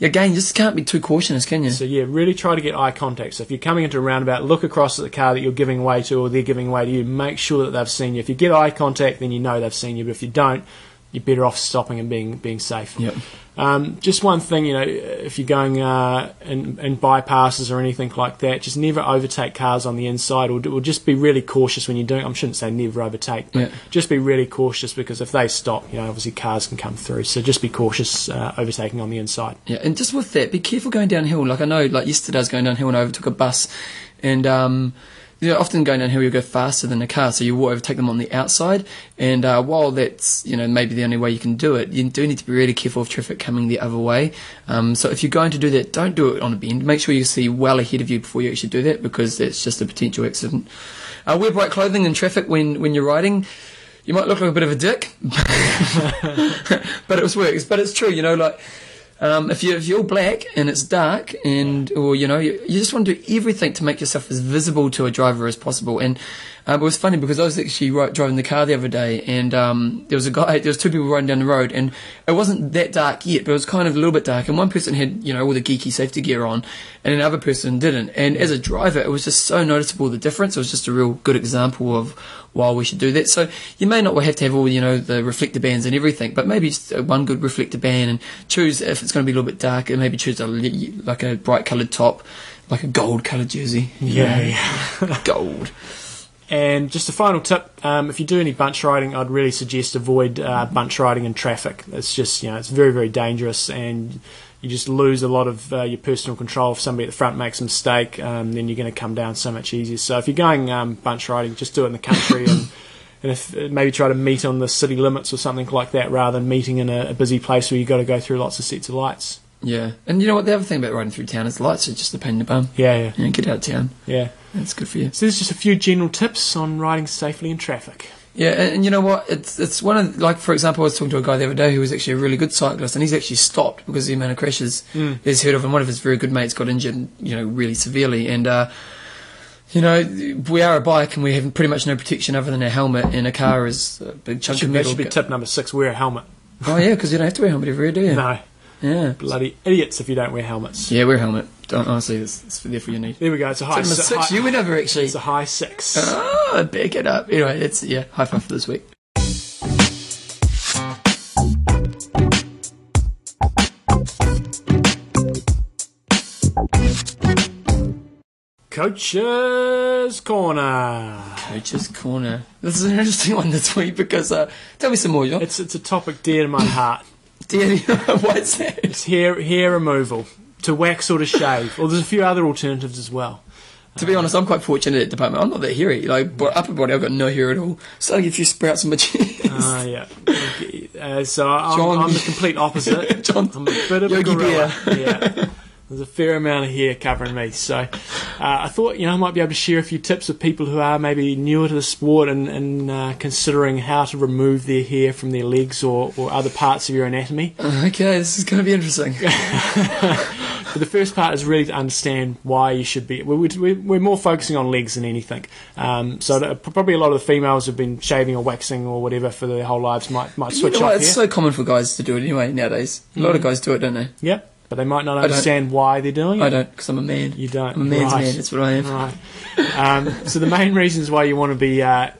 again, you just can't be too cautious, can you? So yeah, really try to get eye contact. So if you're coming into a roundabout, look across at the car that you're giving way to, or they're giving way to you. Make sure that they've seen you. If you get eye contact, then you know they've seen you. But if you don't, you're better off stopping and being being safe. Yep. Um, just one thing, you know, if you're going uh, in, in bypasses or anything like that, just never overtake cars on the inside, or, or just be really cautious when you're doing. I shouldn't say never overtake, but Yeah. just be really cautious because if they stop, you know, obviously cars can come through. So just be cautious uh, overtaking on the inside. Yeah, and just with that, be careful going downhill. Like I know, like yesterday I was going downhill and I overtook a bus, and um, you know, often going downhill you go faster than a car, so you will overtake them on the outside. And uh, while that's you know maybe the only way you can do it, you do need to be really careful of traffic coming the other way. Um, so if you're going to do that, don't do it on a bend. Make sure you see well ahead of you before you actually do that, because that's just a potential accident. Uh, wear bright clothing in traffic when when you're riding. You might look like a bit of a dick, [laughs] but it works. But it's true, you know, like um, if you if you're black and it's dark and or you know you, you just want to do everything to make yourself as visible to a driver as possible. And um, it was funny because I was actually ri driving the car the other day and um, there was a guy, [laughs] there was two people riding down the road and it wasn't that dark yet, but it was kind of a little bit dark. And one person had you know all the geeky safety gear on, and another person didn't. And as a driver, it was just so noticeable the difference. It was just a real good example of why we should do that. So you may not have to have all you know the reflector bands and everything, but maybe just one good reflector band and choose if it's going to be a little bit dark, and maybe choose a like a bright coloured top, like a gold coloured jersey. Yeah, yeah. [laughs] gold. And just a final tip: um, if you do any bunch riding, I'd really suggest avoid uh, bunch riding in traffic. It's just you know it's very very dangerous, and you just lose a lot of uh, your personal control. If somebody at the front makes a mistake, um, then you're going to come down so much easier. So if you're going um, bunch riding, just do it in the country and. [coughs] And if maybe try to meet on the city limits or something like that, rather than meeting in a, a busy place where you've got to go through lots of sets of lights. Yeah, and you know what? The other thing about riding through town is lights are just a pain in the bum. Yeah, yeah, You know, get out of town. yeah. That's good for you. So there's just a few general tips on riding safely in traffic. Yeah, and, and you know what? It's it's one of like for example, I was talking to a guy the other day who was actually a really good cyclist, and he's actually stopped because of the amount of crashes Mm. he's heard of, and one of his very good mates got injured, you know, really severely, and. uh you know, we are a bike and we have pretty much no protection other than our helmet, and a car is a big That chunk should, of that metal. should be tip number six: wear a helmet. oh yeah, because you don't have to wear a helmet every year, do you? No, Yeah. bloody idiots if you don't wear helmets. Yeah, wear a helmet. Don't, honestly, it's, it's there for your need. There we go. It's a high, Number si- six, high- you went over actually. It's a high six. Ah, back it up. Anyway, it's yeah, high five for this week. Coach's corner. Coach's corner. This is an interesting one this week because uh, tell me some more, John. It's it's a topic dear to my heart. Danny, what's that? It's hair hair removal to wax or to shave. Or there's a few other alternatives as well. To be honest, I'm quite fortunate at the department. I'm not that hairy. Like bo- upper body, I've got no hair at all. Starting to get a few sprouts on my chest. Ah, yeah. Okay. Uh, so I'm, John- I'm the complete opposite. [laughs] John, I'm a bit of Yogi a gorilla. Yeah. There's a fair amount of hair covering me, so uh, I thought you know I might be able to share a few tips with people who are maybe newer to the sport and, and uh, considering how to remove their hair from their legs or, or other parts of your anatomy. okay, this is going to be interesting. [laughs] But the first part is really to understand why you should be. We're, we're, we're more focusing on legs than anything. Um, so probably a lot of the females who've been shaving or waxing or whatever for their whole lives might might You switch know off It's here. so common for guys to do it anyway nowadays. A lot of guys do it, don't they? Yep. But they might not understand why they're doing it. I don't, because I'm a man. You don't. I'm a man's Right. man. That's what I am. Right. Um, so the main reasons why you want to be uh,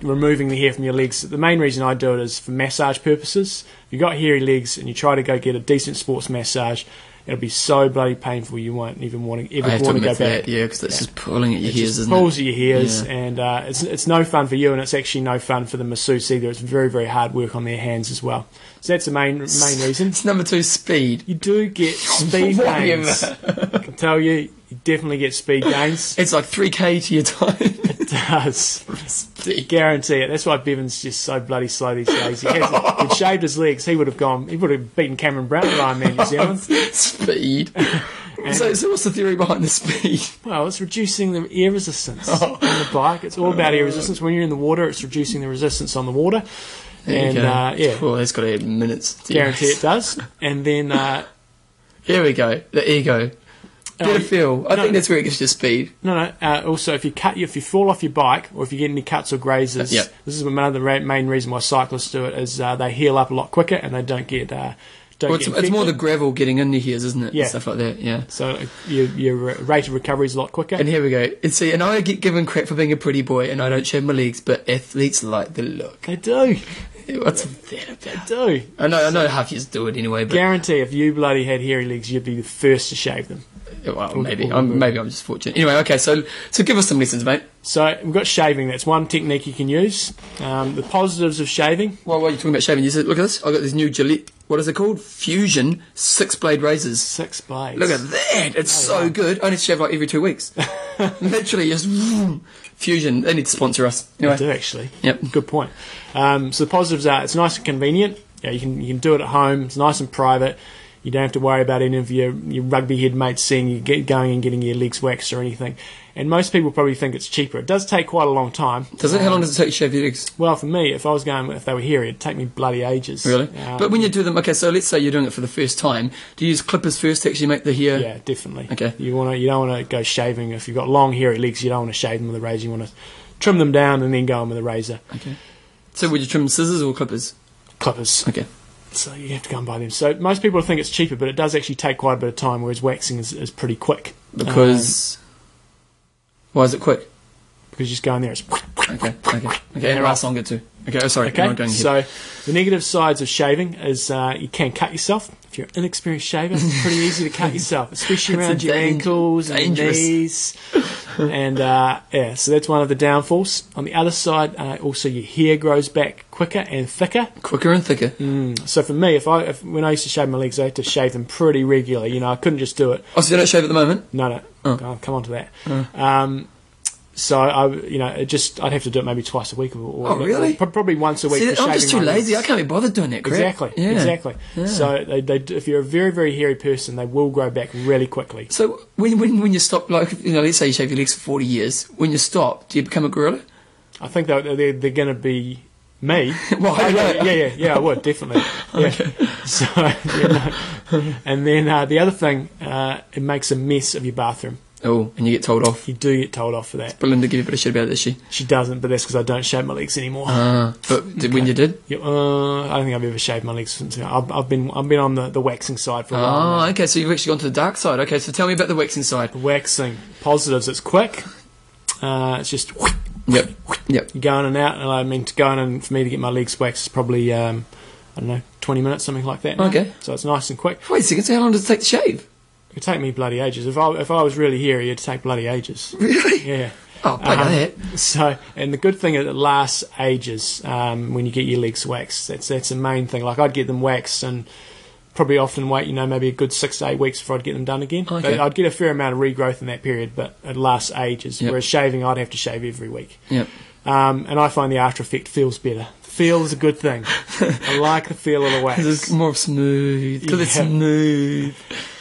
removing the hair from your legs, the main reason I do it is for massage purposes. If you got hairy legs and you try to go get a decent sports massage, it'll be so bloody painful you won't even want to ever have to want to go back. that, yeah, because it's Yeah. just pulling at your It ears, just isn't pulls it? at your ears, Yeah. and uh, it's it's no fun for you, and it's actually no fun for the masseuse either. It's very very hard work on their hands as well. So that's the main main reason. It's number two, speed. You do get speed [laughs] gains. I can tell you, you definitely get speed gains. It's like 3k to your [laughs] time. [laughs] Does. Guarantee it. That's why Bevan's just so bloody slow these days. He has, [laughs] he'd shaved his legs, he would have gone. He would have beaten Cameron Brown at Ironman New [laughs] Zealand. speed. so, so what's the theory behind the speed? Well, it's reducing the air resistance on the bike. It's all about air resistance. When you're in the water, it's reducing the resistance on the water. And uh, yeah, well, that's got to add minutes. to guarantee it does. And then uh, Here we go. The ego. Get Oh, a feel. I no. think that's where it gets your speed. No, no. Uh, also, if you cut, if you fall off your bike, or if you get any cuts or grazes, Yep. this is another main reason why cyclists do it is uh, they heal up a lot quicker and they don't get uh, don't Well, it's, get it's more the gravel getting into here, isn't it? Yeah. And stuff like that. Yeah. so uh, your your rate of recovery is a lot quicker. And here we go. And see, and I get given crap for being a pretty boy, and I don't shave my legs, but athletes like the look. they do, What's that they do. I know, I know half yous do it anyway, but Guarantee if you bloody had hairy legs, you'd be the first to shave them. Well, maybe, I'm, maybe I'm just fortunate. Anyway, okay, so so give us some lessons, mate. So we've got shaving. That's one technique you can use. Um, the positives of shaving. While, while you're talking about shaving, you said, look at this. I've got this new Gillette. What is it called? Fusion six blade razors. Six blades. Look at that! It's so wow. good. I only shave like every two weeks. [laughs] Literally, just vroom. Fusion. They need to sponsor us. They do actually. Yep. Good point. Um, so the positives are it's nice and convenient. Yeah, you can you can do it at home. It's nice and private. You don't have to worry about any of your, your rugby head mates seeing you get going and getting your legs waxed or anything. And most people probably think it's cheaper. It does take quite a long time. does it? How long does it take to shave your legs? Well, for me, if I was going, if they were hairy, it'd take me bloody ages. Really? Um, but when you do them, okay, so let's say you're doing it for the first time. Do you use clippers first to actually make the hair? yeah, definitely. Okay. You want to, you don't want to go shaving. If you've got long hairy legs, you don't want to shave them with a razor. You want to trim them down and then go in with a razor. Okay. So would you trim scissors or clippers? Clippers. Okay. So you have to go and buy them. So most people think it's cheaper, but it does actually take quite a bit of time. Whereas waxing is, is pretty quick Because why is it quick? because you just go in there. It's Okay. Okay. Okay. And last longer too. Okay. Oh, sorry. okay. Going. So the negative sides of shaving is uh, you can cut yourself. If you're an inexperienced shaver, it's pretty easy to cut yourself, [laughs] especially around your dang- ankles and your knees. and uh, yeah, so that's one of the downfalls. On the other side, uh, also your hair grows back quicker and thicker. Quicker and thicker. So for me, if I if, when I used to shave my legs, I had to shave them pretty regularly. You know, I couldn't just do it Oh, so you don't shave at the moment? No, no. Oh. Come on to that. Um, so I, you know, it just I'd have to do it maybe twice a week, or, or Oh, really? or probably once a week. See, I'm just too lazy. I can't be bothered doing that crap. Exactly, Yeah. exactly. Yeah. So they, they, if you're a very, very hairy person, they will grow back really quickly. So when, when when you stop, like you know, let's say you shave your legs for 40 years. When you stop, do you become a gorilla? I think they're, they're, they're going to be me. [laughs] Well, I yeah, yeah, yeah, yeah, I would definitely. [laughs] Yeah. So, [laughs] yeah, no. and then uh, the other thing, uh, it makes a mess of your bathroom. Oh, and you get told off. You do get told off for that. Belinda give you a bit of shit about it, does she? She doesn't, but that's because I don't shave my legs anymore. Uh, but did, when you did? Yeah, uh, I don't think I've ever shaved my legs since. I've, I've been I've been on the, the waxing side for a while. Oh, now. okay. So you've actually gone to the dark side. Okay, so tell me about the waxing side. Waxing positives. It's quick. Uh, it's just Yep. Yep. you go in and out. And I mean, to go in and for me to get my legs waxed is probably um, I don't know twenty minutes, something like that. now. Okay. So it's nice and quick. Wait a second. So how long does it take to shave? It could take me bloody ages. If I if I was really here, it'd take bloody ages. [laughs] Really? Yeah. Oh, bugger Um, that. So, and the good thing is it lasts ages um, when you get your legs waxed. That's that's the main thing. Like I'd get them waxed and probably often wait, you know, maybe a good six to eight weeks before I'd get them done again. Okay. I'd get a fair amount of regrowth in that period, but it lasts ages. Yep. Whereas shaving, I'd have to shave every week. Yep. Um, and I find the after effect feels better. Feel is a good thing. [laughs] I like the feel of the wax. It's more smooth because it's smooth.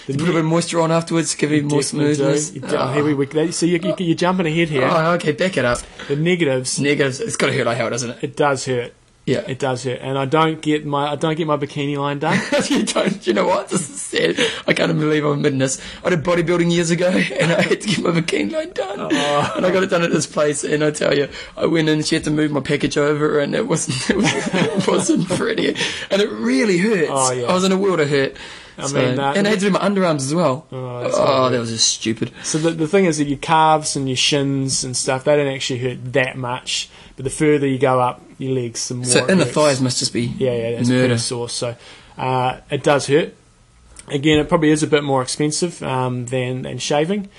The Put a bit of moisture on afterwards, give you more Definitely do. smoothness. You here we, ah. we, so you, you, you're jumping ahead here. Oh, okay, back it up. The negatives, Negatives. It's got to hurt like hell, doesn't it? it does hurt. Yeah. It does hurt, and I don't get my I don't get my bikini line done. [laughs] you don't. You know what? This is sad. I can't believe I'm admitting this. I did bodybuilding years ago, [laughs] and I had to get my bikini line done. Oh. And I got it done at this place, and I tell you, I went in. She had to move my package over, and it wasn't. It, was, [laughs] it wasn't pretty, and it really hurts. Oh, yeah. I was in a world of hurt. I So- mean, uh, and I had to do my underarms as well. Oh, Oh, that was just stupid. So the, the thing is that your calves and your shins and stuff, they don't actually hurt that much. But the further you go up your legs, the more So in the hurts. thighs must just be Yeah, yeah, it's murder. pretty sore. So uh, it does hurt. Again, it probably is a bit more expensive um, than than shaving.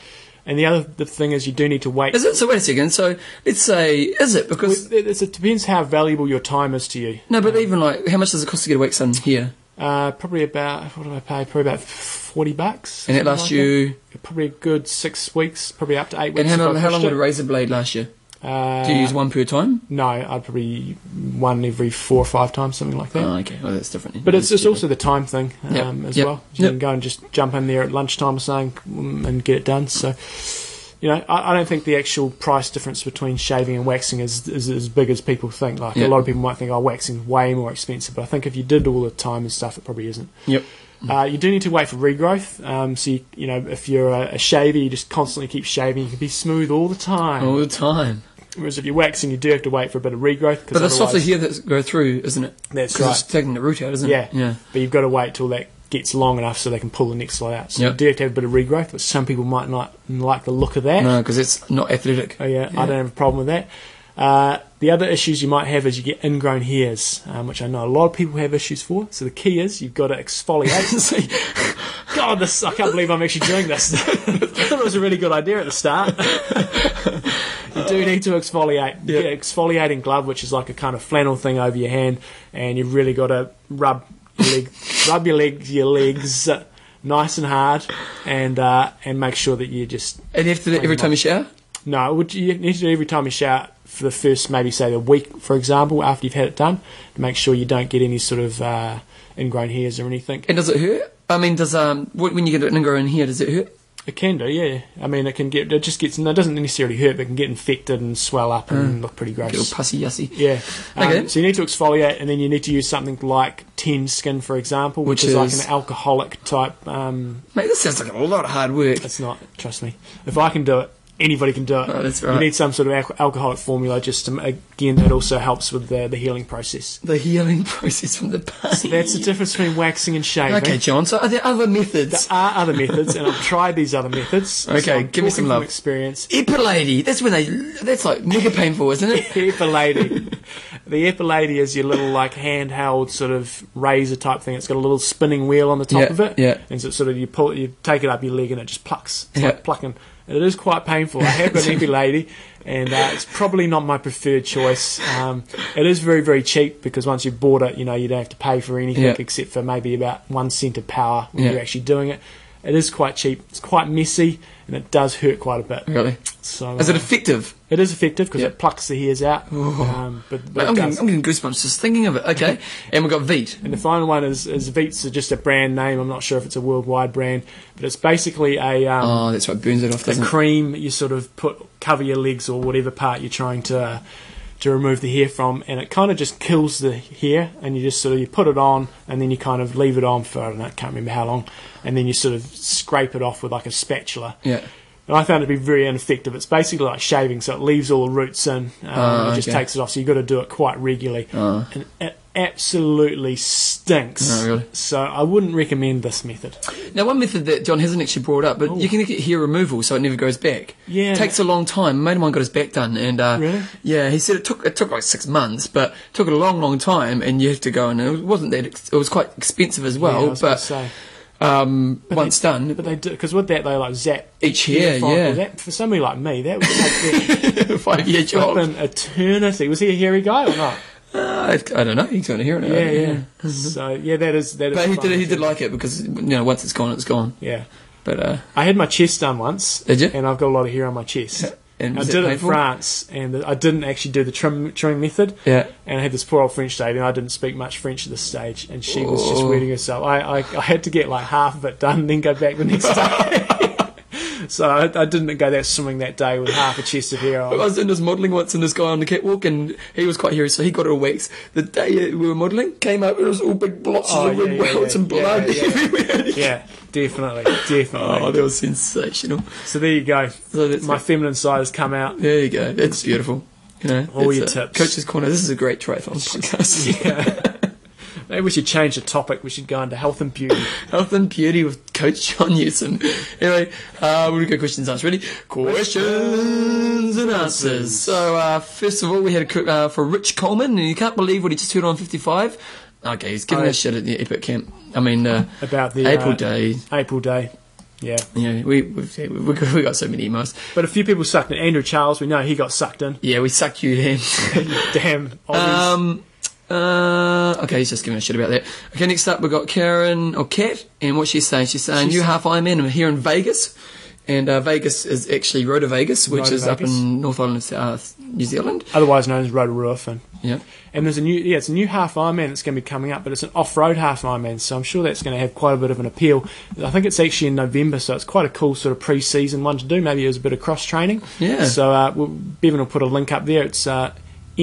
And the other the thing is, you do need to wait. Is it? So wait a second. So let's say, is it? Because It, it depends how valuable your time is to you. no, but even like, how much does it cost to get a wax done here? Uh, probably about what do I pay? Probably about forty bucks. And it lasts like you. that. probably a good six weeks, probably up to eight weeks. And how, long- how long would a razor blade last you? Uh, Do you use one per time? No, I'd probably one every four or five times, something like that. Oh, okay. Well, that's different. But it's, it's also the time thing Yep, um, as yep, well. You yep. can go and just jump in there at lunchtime or something and get it done. So, you know, I, I don't think the actual price difference between shaving and waxing is, is as big as people think. Like a lot of people might think, oh, waxing's way more expensive. But I think if you did all the time and stuff, it probably isn't. Yep. Uh, you do need to wait for regrowth. Um, so, you, you know, if you're a, a shaver, you just constantly keep shaving. You can be smooth all the time. All the time. Whereas if you're waxing, you do have to wait for a bit of regrowth. But the softer hair that go through, isn't it? That's Because right. it's taking the root out, isn't Yeah. it? Yeah. But you've got to wait till that gets long enough so they can pull the next lot out. So Yep. you do have to have a bit of regrowth, but some people might not like the look of that. No, because it's not athletic. Oh yeah, Yeah. I don't have a problem with that. Uh, the other issues you might have is you get ingrown hairs, um, which I know a lot of people have issues for. So the key is you've got to exfoliate. [laughs] God, this I can't believe I'm actually doing this. [laughs] I thought it was a really good idea at the start. [laughs] you do need to exfoliate. An exfoliating glove, which is like a kind of flannel thing over your hand, and you've really got to rub leg, rub your legs, your legs, uh, nice and hard, and uh, and make sure that you just and you have to do it every time you shower? no, would you need to do every time you shower for the first maybe say the week, for example, after you've had it done, to make sure you don't get any sort of uh, ingrown hairs or anything. And does it hurt? I mean, does um when you get an ingrown hair, does it hurt? It can do, yeah. I mean, it can get it just gets it doesn't necessarily hurt, but it can get infected and swell up and look pretty gross. gross. pussy yussy. Yeah. Um, So you need to exfoliate, and then you need to use something like Tend Skin, for example, which, Which is, like an alcoholic type. Um, Mate, this sounds like a lot of hard work. it's not. Trust me. If I can do it, anybody can do it. Oh, that's You need some sort of al- alcoholic formula, just to again that also helps with the, the healing process. The healing process from the pain. That's the difference between waxing and shaving. Okay, John. So are there other methods? There are other methods, and I've tried these other methods. [laughs] Okay, so give me some love. experience. Epilady. That's when they. That's like mega painful, isn't it? [laughs] Epilady. the Epilady is your little like handheld sort of razor type thing. It's got a little spinning wheel on the top Yeah, of it. yeah. And so sort of you pull you take it up your leg and it just plucks. It's Yeah. like plucking. It is quite painful. I have got an Epilady and uh, it's probably not my preferred choice. Um, it is very, very cheap because once you've bought it, you know, you don't have to pay for anything Yeah. except for maybe about one cent of power when Yeah. you're actually doing it. It is quite cheap. It's quite messy and it does hurt quite a bit. Really? So Is it uh, effective? it is effective because Yeah. it plucks the hairs out. Um, but, but I'm, getting. I'm getting goosebumps just thinking of it. Okay. [laughs] and we've got Veet. And the final one is, is Veets, just a brand name. I'm not sure if it's a worldwide brand, but it's basically a, um, Oh, that's what burns it off, a it? cream you sort of put cover your legs or whatever part you're trying to uh, to remove the hair from, and it kind of just kills the hair. And you just sort of you put it on, and then you kind of leave it on for I don't know, I can't remember how long, and then you sort of scrape it off with like a spatula. Yeah. And I found it to be very ineffective. It's basically like shaving, so it leaves all the roots in. Um, Oh, it just okay. takes it off, so you've got to do it quite regularly. Oh. And it absolutely stinks. Oh, really? So I wouldn't recommend this method. Now, one method that John hasn't actually brought up, but Oh. you can get hair removal so it never goes back. Yeah. It takes a long time. A mate of mine got his back done, and uh, Really? yeah, he said it took it took like six months, but it took a long, long time, and you have to go and it wasn't that ex- it was quite expensive as Yeah, well. I was gonna but um, once done, But they do because with that they like zap Each hair, follicle. yeah. That, for somebody like me, that would take [laughs] five year [laughs] job. an eternity. Was he a hairy guy or not? Uh, I, don't know. He's going to hear it. Yeah, yeah. [laughs] so yeah, that is that is. But he did he did like it because you know once it's gone, it's gone. Yeah, But uh, I had my chest done once. Did you? And I've got a lot of hair on my chest. And I did it in? France, and I didn't actually do the trim, trimming method. Yeah. And I had this poor old French lady, and I didn't speak much French at this stage, and she was just Oh. wetting herself. I, I, I had to get like half of it done, and then go back the next [laughs] day. So I, I didn't go that swimming that day with half a chest of hair on. I was doing this modelling once, and this guy on the catwalk, and he was quite hairy, so he got it all waxed. The day we were modelling, came up, and it was all big blotches Oh, of yeah, red yeah, welts yeah. and blood everywhere. [laughs] Yeah, definitely, definitely. Oh, that was sensational. so there you go. So My feminine side has come out. there you go. That's beautiful. You know, All your a- tips. Coach's corner. This is a great triathlon [laughs] podcast. Yeah. Maybe we should change the topic. We should go into health and beauty. [laughs] Health and beauty with Coach John Newsom. Anyway, uh, we're going to go questions and answers. Ready? Questions and answers. So, uh, first of all, we had a uh, for Rich Coleman, and you can't believe what he just heard on 55. Okay, he's giving us shit at the Epic Camp. I mean, uh, About the April uh, Day. April Day. Yeah. Yeah, we, we've, we, got, we got so many emails. But a few people sucked in. Andrew Charles, we know he got sucked in. Yeah, we sucked you in. [laughs] Damn. Aussies. Um, uh, okay, he's just giving a shit about that. Okay, next up we've got Karen or Kat, and what she's saying, she's saying She's- new half Ironman. I'm here in Vegas, and uh, Vegas is actually Rotovegas, which is up in North Island, uh, New Zealand. Otherwise known as Rotorua. Yeah, and there's a new, yeah, it's a new half Ironman that's going to be coming up, but it's an off-road half Ironman, so I'm sure that's going to have quite a bit of an appeal. I think it's actually in November, so it's quite a cool sort of pre-season one to do. Maybe it was a bit of cross training. Yeah. So uh, we'll, Bevan will put a link up there. It's uh,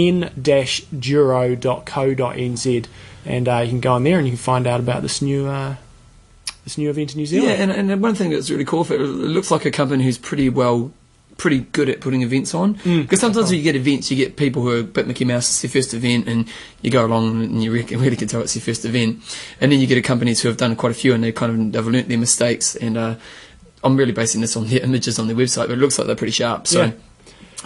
n-duro.co.nz, and uh, you can go on there and you can find out about this new uh, this new event in New yeah, Zealand. and, and one thing that's really cool for it, it looks like a company who's pretty well. Pretty good at putting events on Mm. because sometimes when you get events, you get people who are bit Mickey Mouse. It's their first event, and you go along and you really, really can tell it's their first event. And then you get companies who have done quite a few, and they kind of they've learnt their mistakes. And uh, I'm really basing this on the [laughs] images on their website, but it looks like they're pretty sharp. So Yeah.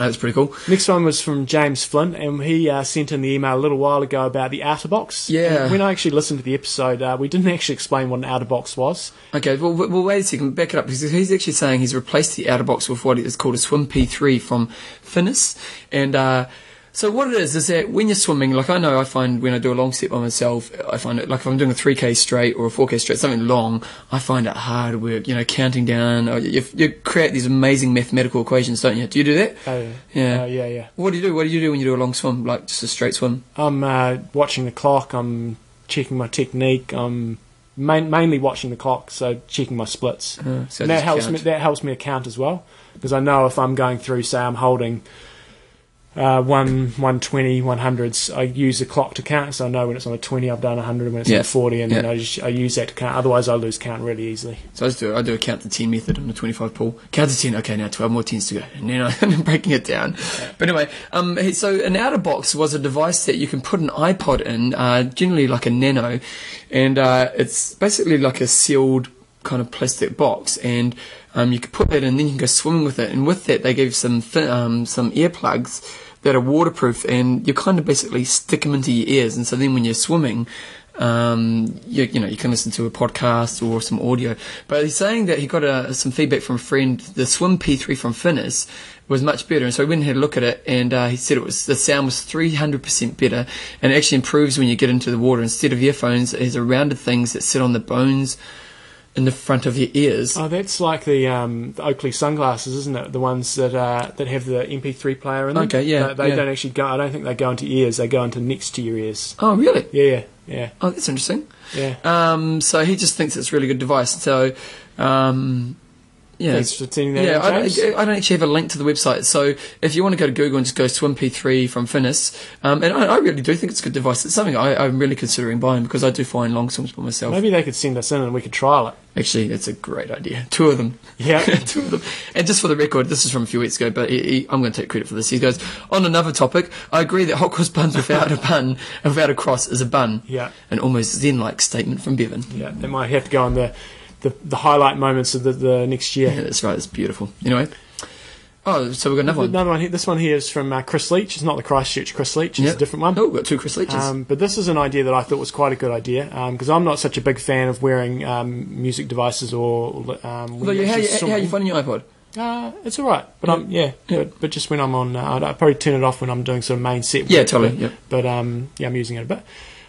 That's pretty cool. Next one was from James Flint, and he uh, sent in the email a little while ago about the outer box. Yeah. And when I actually listened to the episode, uh, we didn't actually explain what an outer box was. Okay, well, well, well, wait a second, back it up because he's actually saying he's replaced the outer box with what is called a Swim P3 from Finis, and uh, so what it is is that when you're swimming, like I know I find when I do a long step by myself, I find it like if I'm doing a 3k straight or a 4k straight, something long, I find it hard work. You know, counting down. Or you, you create these amazing mathematical equations, don't you? Do you do that? Oh, Yeah. uh, yeah, yeah. What do you do? What do you do when you do a long swim, like just a straight swim? I'm uh, watching the clock. I'm checking my technique. I'm main, mainly watching the clock, so checking my splits. Uh, so and that helps count. me. That helps me account as well, because I know if I'm going through, say, I'm holding uh, one, 120, 100s, I use the clock to count, so I know when it's on a 20, I've done 100, when it's Yeah. on a 40, and then I, just, I use that to count. Otherwise, I lose count really easily. So I just do I do a count to ten method on the twenty five pool. Count to ten, okay, now twelve more tens to go, and then [laughs] I'm breaking it down. But anyway, um, so an outer box was a device that you can put an iPod in, uh, generally like a Nano, and uh, it's basically like a sealed kind of plastic box, and um, you can put that in, then you can go swimming with it, and with that they gave some um, some earplugs that are waterproof, and you kind of basically stick them into your ears, and so then when you're swimming um, you, you know, you can listen to a podcast or some audio. But he's saying that he got uh some feedback from a friend. The Swim P3 from Finis was much better, and so he went and had a look at it, and uh, he said it was the sound was 300% better, and it actually improves when you get into the water. Instead of earphones, it has a rounded things that sit on the bones in the front of your ears. Oh, that's like the, um, the Oakley sunglasses, isn't it? The ones that uh, that have the MP3 player in them. Okay, yeah, They, they yeah. don't actually go. I don't think they go into ears. They go into next to your ears. Oh, really? Yeah, yeah, yeah, Oh, that's interesting. yeah. Um, so he just thinks it's a really good device. So, um, yeah, Thanks for sending that. Yeah, I, don't- I don't actually have a link to the website, so if you want to go to Google and just go Swim P3 from Finis, um, and I, I really do think it's a good device. It's something I, I'm really considering buying because I do find long swims by myself. Maybe they could send us in and we could trial it. Actually, it's a great idea. [laughs] Two of them. Yeah. [laughs] Two of them. And just for the record, this is from a few weeks ago, but he, he, I'm going to take credit for this. He goes, on another topic, I agree that hot cross buns without a bun, and without a cross is a bun. Yeah. An almost zen-like statement from Bevan. Yeah, they might have to go on the the, the highlight moments of the, the next year. Yeah, that's right. It's beautiful. Anyway. Oh, so we've got another one. Another one here. This one here is from uh, Chris Leach. It's not the Christchurch Chris Leach. It's Yep. a different one. Oh, we've got two Chris Leaches. Um, but this is an idea that I thought was quite a good idea because I'm not such a big fan of wearing um, music devices or. Um, when Well, you're how, you, how swimming. you finding your iPod? Uh, it's all right, but I'm yeah, Yeah. But, but just when I'm on, uh, I'd, I'd probably turn it off when I'm doing sort of main set. Yeah, work, totally, But, but um, yeah, I'm using it a bit.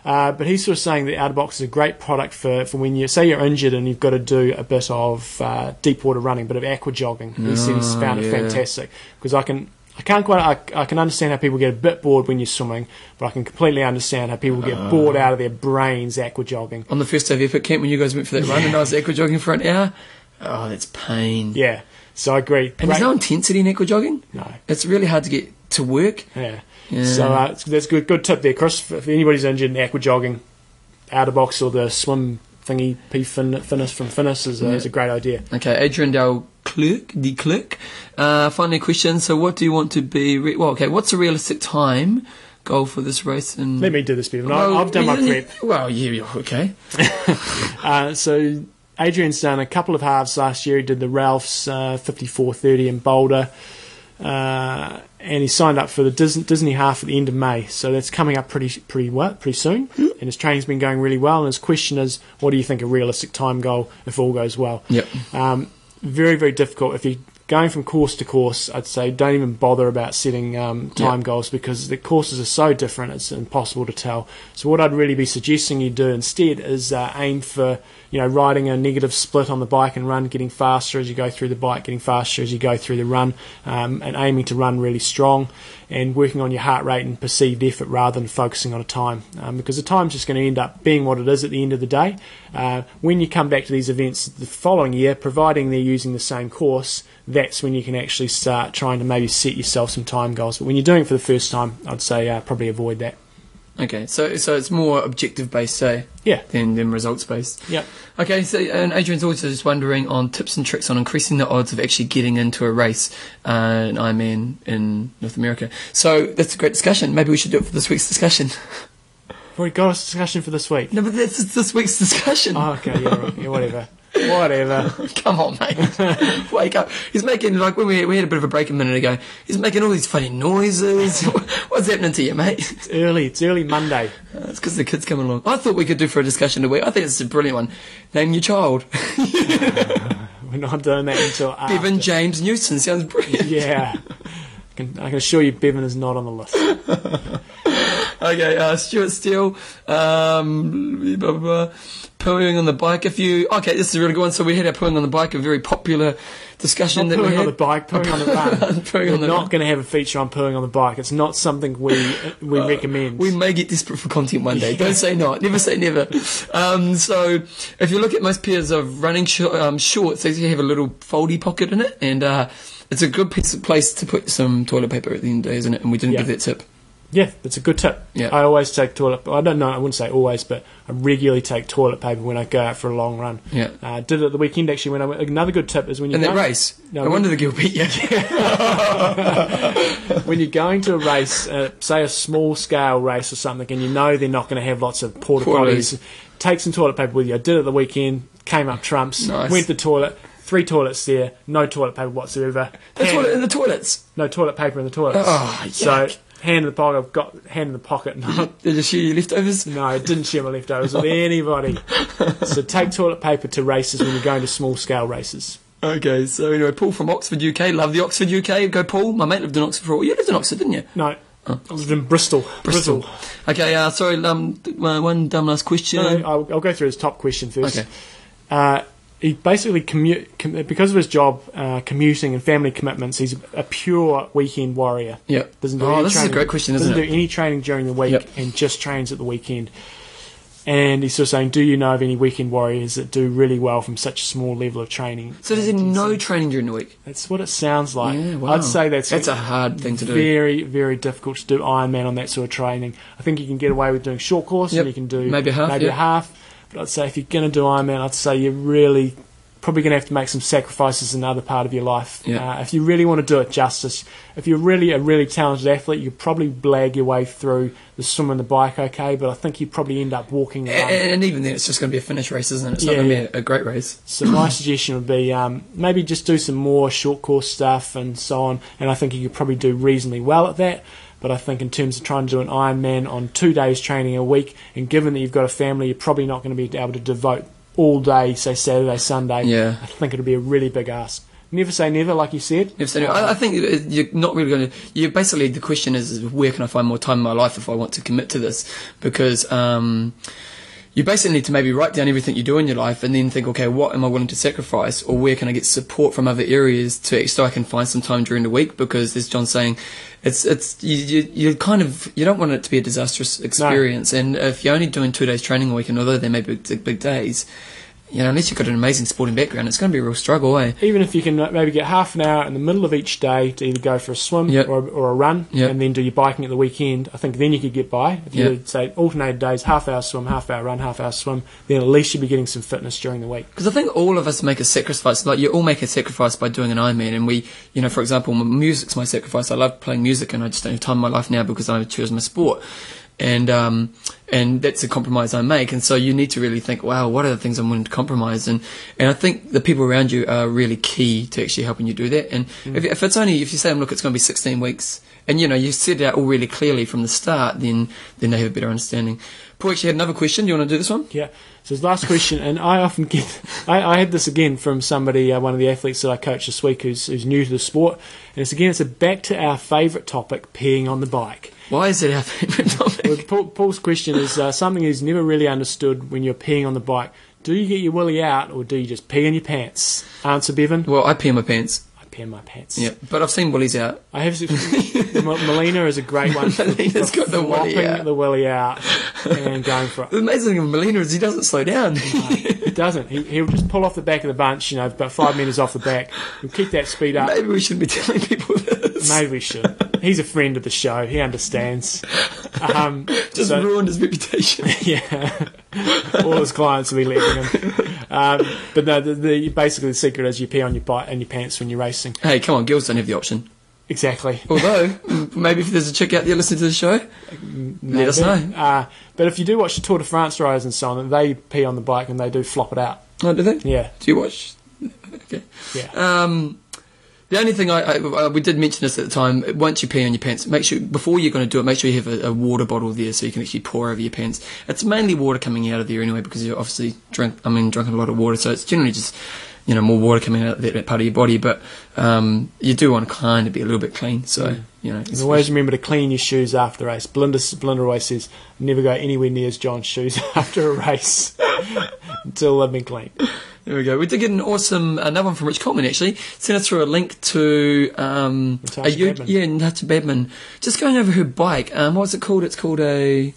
Uh, but he's sort of saying that Outerbox is a great product for, for when you say you're injured and you've got to do a bit of uh, deep water running, a bit of aqua jogging. he said he's Oh, found it fantastic because I can. I can't quite. I, I can understand how people get a bit bored when you're swimming, but I can completely understand how people get bored out of their brains aqua jogging. On the first day of Epic Camp, when you guys went for that run and I was aqua jogging for an hour, oh, that's pain. Yeah, so I agree. And Great- there's no intensity in aqua jogging. no. It's really hard to get to work. Yeah. Yeah. So uh, that's good. Good tip there, Chris. If anybody's injured in aqua jogging, outer box or the swim thingy, P fin, Finis from Finis is, a is a great idea. Okay, Adrian Del Clerk, the Clerk. Uh, finally, question. So, what do you want to be? Re- well, okay. What's a realistic time goal for this race? And Let me do this, Bevan. I I've done my prep. Well, yeah, yeah, okay. [laughs] Uh, so Adrian's done a couple of halves last year. He did the Ralph's uh, 54.30 in Boulder. Uh, and he signed up for the Disney, Disney half at the end of May, so that's coming up pretty pretty well, pretty soon. And his training's been going really well. And his question is, what do you think a realistic time goal if all goes well? Yep. Um, very, very difficult. If you're going from course to course, I'd say don't even bother about setting um, time goals because the courses are so different, it's impossible to tell. So, what I'd really be suggesting you do instead is uh, aim for you know riding a negative split on the bike and run, getting faster as you go through the bike, getting faster as you go through the run, um, and aiming to run really strong and working on your heart rate and perceived effort rather than focusing on a time um, because the time's just going to end up being what it is at the end of the day. Uh, when you come back to these events the following year, providing they're using the same course, that's when you can actually start trying to maybe set yourself some time goals. But when you're doing it for the first time, I'd say uh, probably avoid that. Okay, so so it's more objective based, say, Yeah. than, than results based. Yep. Okay, so and Adrian's also just wondering on tips and tricks on increasing the odds of actually getting into a race, uh, an Ironman in North America. So that's a great discussion. Maybe we should do it for this week's discussion. We've got a discussion for this week. No, but that's this week's discussion. Oh, okay, yeah, right. yeah, whatever. [laughs] Whatever. [laughs] Come on, mate. [laughs] Wake up. He's making, like, when we, we had a bit of a break a minute ago, he's making all these funny noises. [laughs] What's happening to you, mate? It's early. It's early Monday. Uh, it's because the kids coming along. I thought we could do for a discussion a week. I think it's a brilliant one. Name your child. We're not doing that until after. Bevan James Newton. Sounds brilliant. Yeah. I can, I can assure you Bevan is not on the list. Okay, uh, Stuart Steele, um, blah, blah, blah. pooing on the bike. If you, okay, this is a really good one. So we had our pooing on the bike, a very popular discussion Not that we pooing had. on the bike, pooing on the [laughs] run. Pooing We're on the not going to have a feature on pooing on the bike. It's not something we we recommend. We may get desperate for content one day. Don't say not. Never say never. Um, so, if you look at most pairs of running sh- um, shorts, they have a little foldy pocket in it, and uh, it's a good piece of place to put some toilet paper at the end of the day, isn't it? And we didn't Yeah. give that tip. Yeah, it's a good tip. Yeah. I always take toilet. I don't know. I wouldn't say always, but I regularly take toilet paper when I go out for a long run. Yeah. Uh, did it the weekend actually. When I went, another good tip is when you In that race. No, No, wonder the girl beat you. [laughs] when you're going to a race, uh, say a small scale race or something, and you know they're not going to have lots of porta potties, take some toilet paper with you. I did it the weekend, came up trumps, Nice. went to the toilet, three toilets there, no toilet paper whatsoever. the toilet in the toilets. no toilet paper in the toilets. Oh, so yuck. Hand in the pocket, I've got hand in the pocket. No, [laughs] Did you share your leftovers? no, I didn't share my leftovers with anybody. [laughs] So take toilet paper to races when you're going to small scale races. Okay, so anyway, Paul from Oxford, UK. Love the Oxford, UK. Go, Paul. My mate lived in Oxford for a while. You lived in Oxford, didn't you? No, I lived in Bristol. Bristol. Okay, uh, sorry, um, uh, one dumb last question. No, no, I'll, I'll go through his top question first. Okay. Uh, he basically commute com- because of his job, uh, commuting and family commitments. He's a pure weekend warrior. Yeah. Doesn't do Oh, any this is a training, great question, doesn't isn't it? do any training during the week Yep. and just trains at the weekend. And he's sort of saying, do you know of any weekend warriors that do really well from such a small level of training? So there's no training during the week? That's what it sounds like. Yeah, wow. I'd say that's That's a hard thing to do. very, very difficult to do Ironman on that sort of training. I think you can get away with doing short course Yep. and you can do Maybe a half, maybe a half. But I'd say if you're going to do Ironman, I'd say you're really probably going to have to make some sacrifices in another part of your life. Yeah. Uh, if you really want to do it justice, if you're really a really talented athlete, you probably blag your way through the swim and the bike okay, but I think you'd probably end up walking And, and even then, it's just going to be a finish race, isn't it? It's not going to yeah. be a, a great race. So my [laughs] suggestion would be um, maybe just do some more short course stuff and so on, and I think you could probably do reasonably well at that. But I think in terms of trying to do an Ironman on two days training a week, and given that you've got a family, you're probably not going to be able to devote all day, say Saturday, Sunday. Yeah. I think it'll be a really big ask. Never say never, like you said. If so, I, I think you're not really going to. You basically the question is, is where can I find more time in my life if I want to commit to this? Because um, you basically need to maybe write down everything you do in your life and then think, okay, what am I willing to sacrifice, or where can I get support from other areas to so I can find some time during the week? Because as John's saying, it's it's you, you you kind of you don't want it to be a disastrous experience, and if you're only doing two days training a week, and although they may be big, big days. You know, unless you've got an amazing sporting background, it's going to be a real struggle, eh? Even if you can maybe get half an hour in the middle of each day to either go for a swim Yep. or, or a run, Yep. and then do your biking at the weekend, I think then you could get by. If you Yep. did, say alternated days, half hour swim, half hour run, half hour swim, then at least you'd be getting some fitness during the week. Because I think all of us make a sacrifice. Like you all make a sacrifice by doing an Ironman, and we, you know, for example, music's my sacrifice. I love playing music, and I just don't have time in my life now because I choose my sport, and um, and that's a compromise I make. And so you need to really think, wow, what are the things I'm willing to compromise? And and I think the people around you are really key to actually helping you do that. And if, if it's only if you say, look, it's going to be 16 weeks, and you know you set it out all really clearly from the start, then then they have a better understanding. Paul actually had another question. Do you want to do this one? Yeah. So his last question, and I often get, I, I had this again from somebody, uh, one of the athletes that I coach this week, who's, who's new to the sport, and it's again, it's a back to our favourite topic, peeing on the bike. Why is it our favourite [laughs] topic? Well, Paul, Paul's question is uh, something he's never really understood when you're peeing on the bike. Do you get your willy out, or do you just pee in your pants? Answer, Bevan. Well, I pee in my pants. Pee in my pants. Yeah, but I've seen willies out. I have. [laughs] M- Melina is a great one. Melina's got the willy out. the willy out and going for it. The amazing thing with Molina is he doesn't slow down. He doesn't. He, he'll just pull off the back of the bunch, you know, about five metres off the back. He'll keep that speed up. Maybe we shouldn't be telling people this. Maybe we should. He's a friend of the show. He understands. Um, [laughs] Just so- ruined his reputation. [laughs] yeah, all his clients will be leaving him. Um, but no, the, the, basically the secret is you pee on your bike and your pants when you're racing. hey, come on, girls don't have the option. Exactly. Although, mm, maybe if there's a chick out there listening to the show, let us know. Uh, but if you do watch the Tour de France riders and so on, they pee on the bike and they do flop it out. Oh, do they? Yeah, Do you watch? Okay. yeah. Um, the only thing I, I uh, we did mention this at the time. Once you pee on your pants, make sure before you're going to do it, make sure you have a, a water bottle there so you can actually pour over your pants. It's mainly water coming out of there anyway because you're obviously drink. I mean, drinking a lot of water, so it's generally just you know more water coming out of that, that part of your body. But um, you do want to kind of be a little bit clean, so you know. Always remember to clean your shoes after the race. Blinder, Belinda always says, never go anywhere near John's shoes [laughs] after a race [laughs] until they've been cleaned. There we go. We did get an awesome another one from Rich Coleman actually. Sent us through a link to um, Natascha a Badmann. yeah Natascha Badmann. Just going over her bike. Um, what's it called? It's called a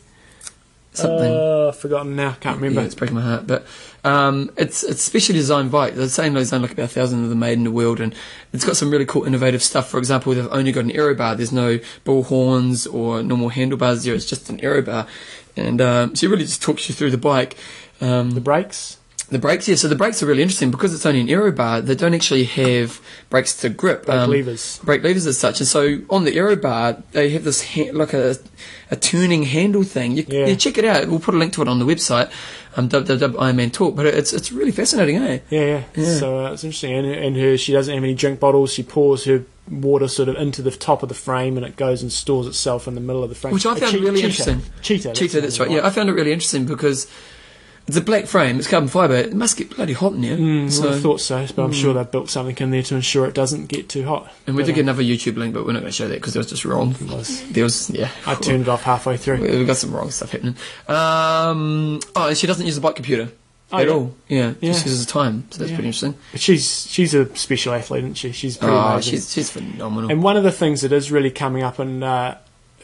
something. Uh, forgotten now, can't remember. Yeah, it's breaking my heart. But um, it's it's a specially designed bike. They're saying there's only like about a thousand of them made in the world, and it's got some really cool, innovative stuff. For example, they've only got an aero bar. There's no bull horns or normal handlebars there. It's just an aero bar, and um, she really just talks you through the bike. Um, the brakes. The brakes, yeah. So the brakes are really interesting because it's only an aero bar. They don't actually have brakes to grip. Brake um, levers. brake levers as such. And so on the aero bar, they have this ha- like a a turning handle thing. You, Yeah. you check it out. We'll put a link to it on the website, um, www Ironman Talk. But it's it's really fascinating, eh? Yeah, yeah. Yeah. So uh, it's interesting. And, and her, she doesn't have any drink bottles. She pours her water sort of into the top of the frame and it goes and stores itself in the middle of the frame. Which I found che- really cheetah. interesting. Cheetah. Cheetah, that's the right. Yeah, I found it really interesting because it's a black frame. It's carbon fibre. It must get bloody hot in there. Mm, so, I thought so, but I'm sure they've built something in there to ensure it doesn't get too hot. and we But, did get um, another YouTube link, but we're not going to show that because it was just wrong. it was- There was yeah. I turned it off halfway through. We- We've got some wrong stuff happening. Um, oh, she doesn't use the bike computer Oh, at yeah. all. Yeah, Yeah. just uses the time. So that's Yeah. pretty interesting. But she's she's a special athlete, isn't she? She's pretty Oh, amazing. she's she's phenomenal. And one of the things that is really coming up and uh,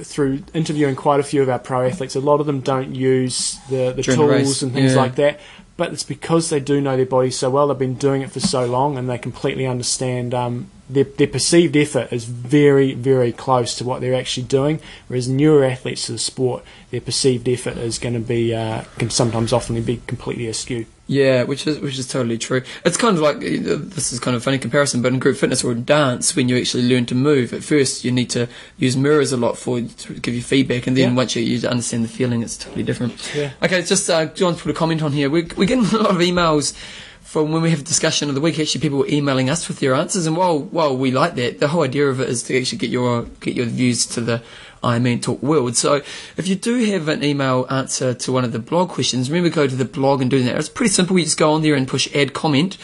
through interviewing quite a few of our pro athletes, a lot of them don't use the, the During the tools race, and things yeah. like that. But it's because they do know their body so well. They've been doing it for so long, and they completely understand um, their their perceived effort is very very close to what they're actually doing. Whereas newer athletes to the sport, their perceived effort is going to be uh, can sometimes often be completely askew. Yeah, which is which is totally true. It's kind of like uh, this is kind of a funny comparison, but in group fitness or in dance, when you actually learn to move, at first you need to use mirrors a lot for to give you feedback, and then Yeah. once you, you understand the feeling, it's totally different. Yeah. Okay, it's just uh, John's put a comment on here. We're, we're getting [laughs] a lot of emails from when we have a discussion of the week. Actually, people were emailing us with their answers, and while while we like that, the whole idea of it is to actually get your get your views to the IMTalk world. So if you do have an email answer to one of the blog questions, remember go to the blog and do that. It's pretty simple. You just go on there and push add comment.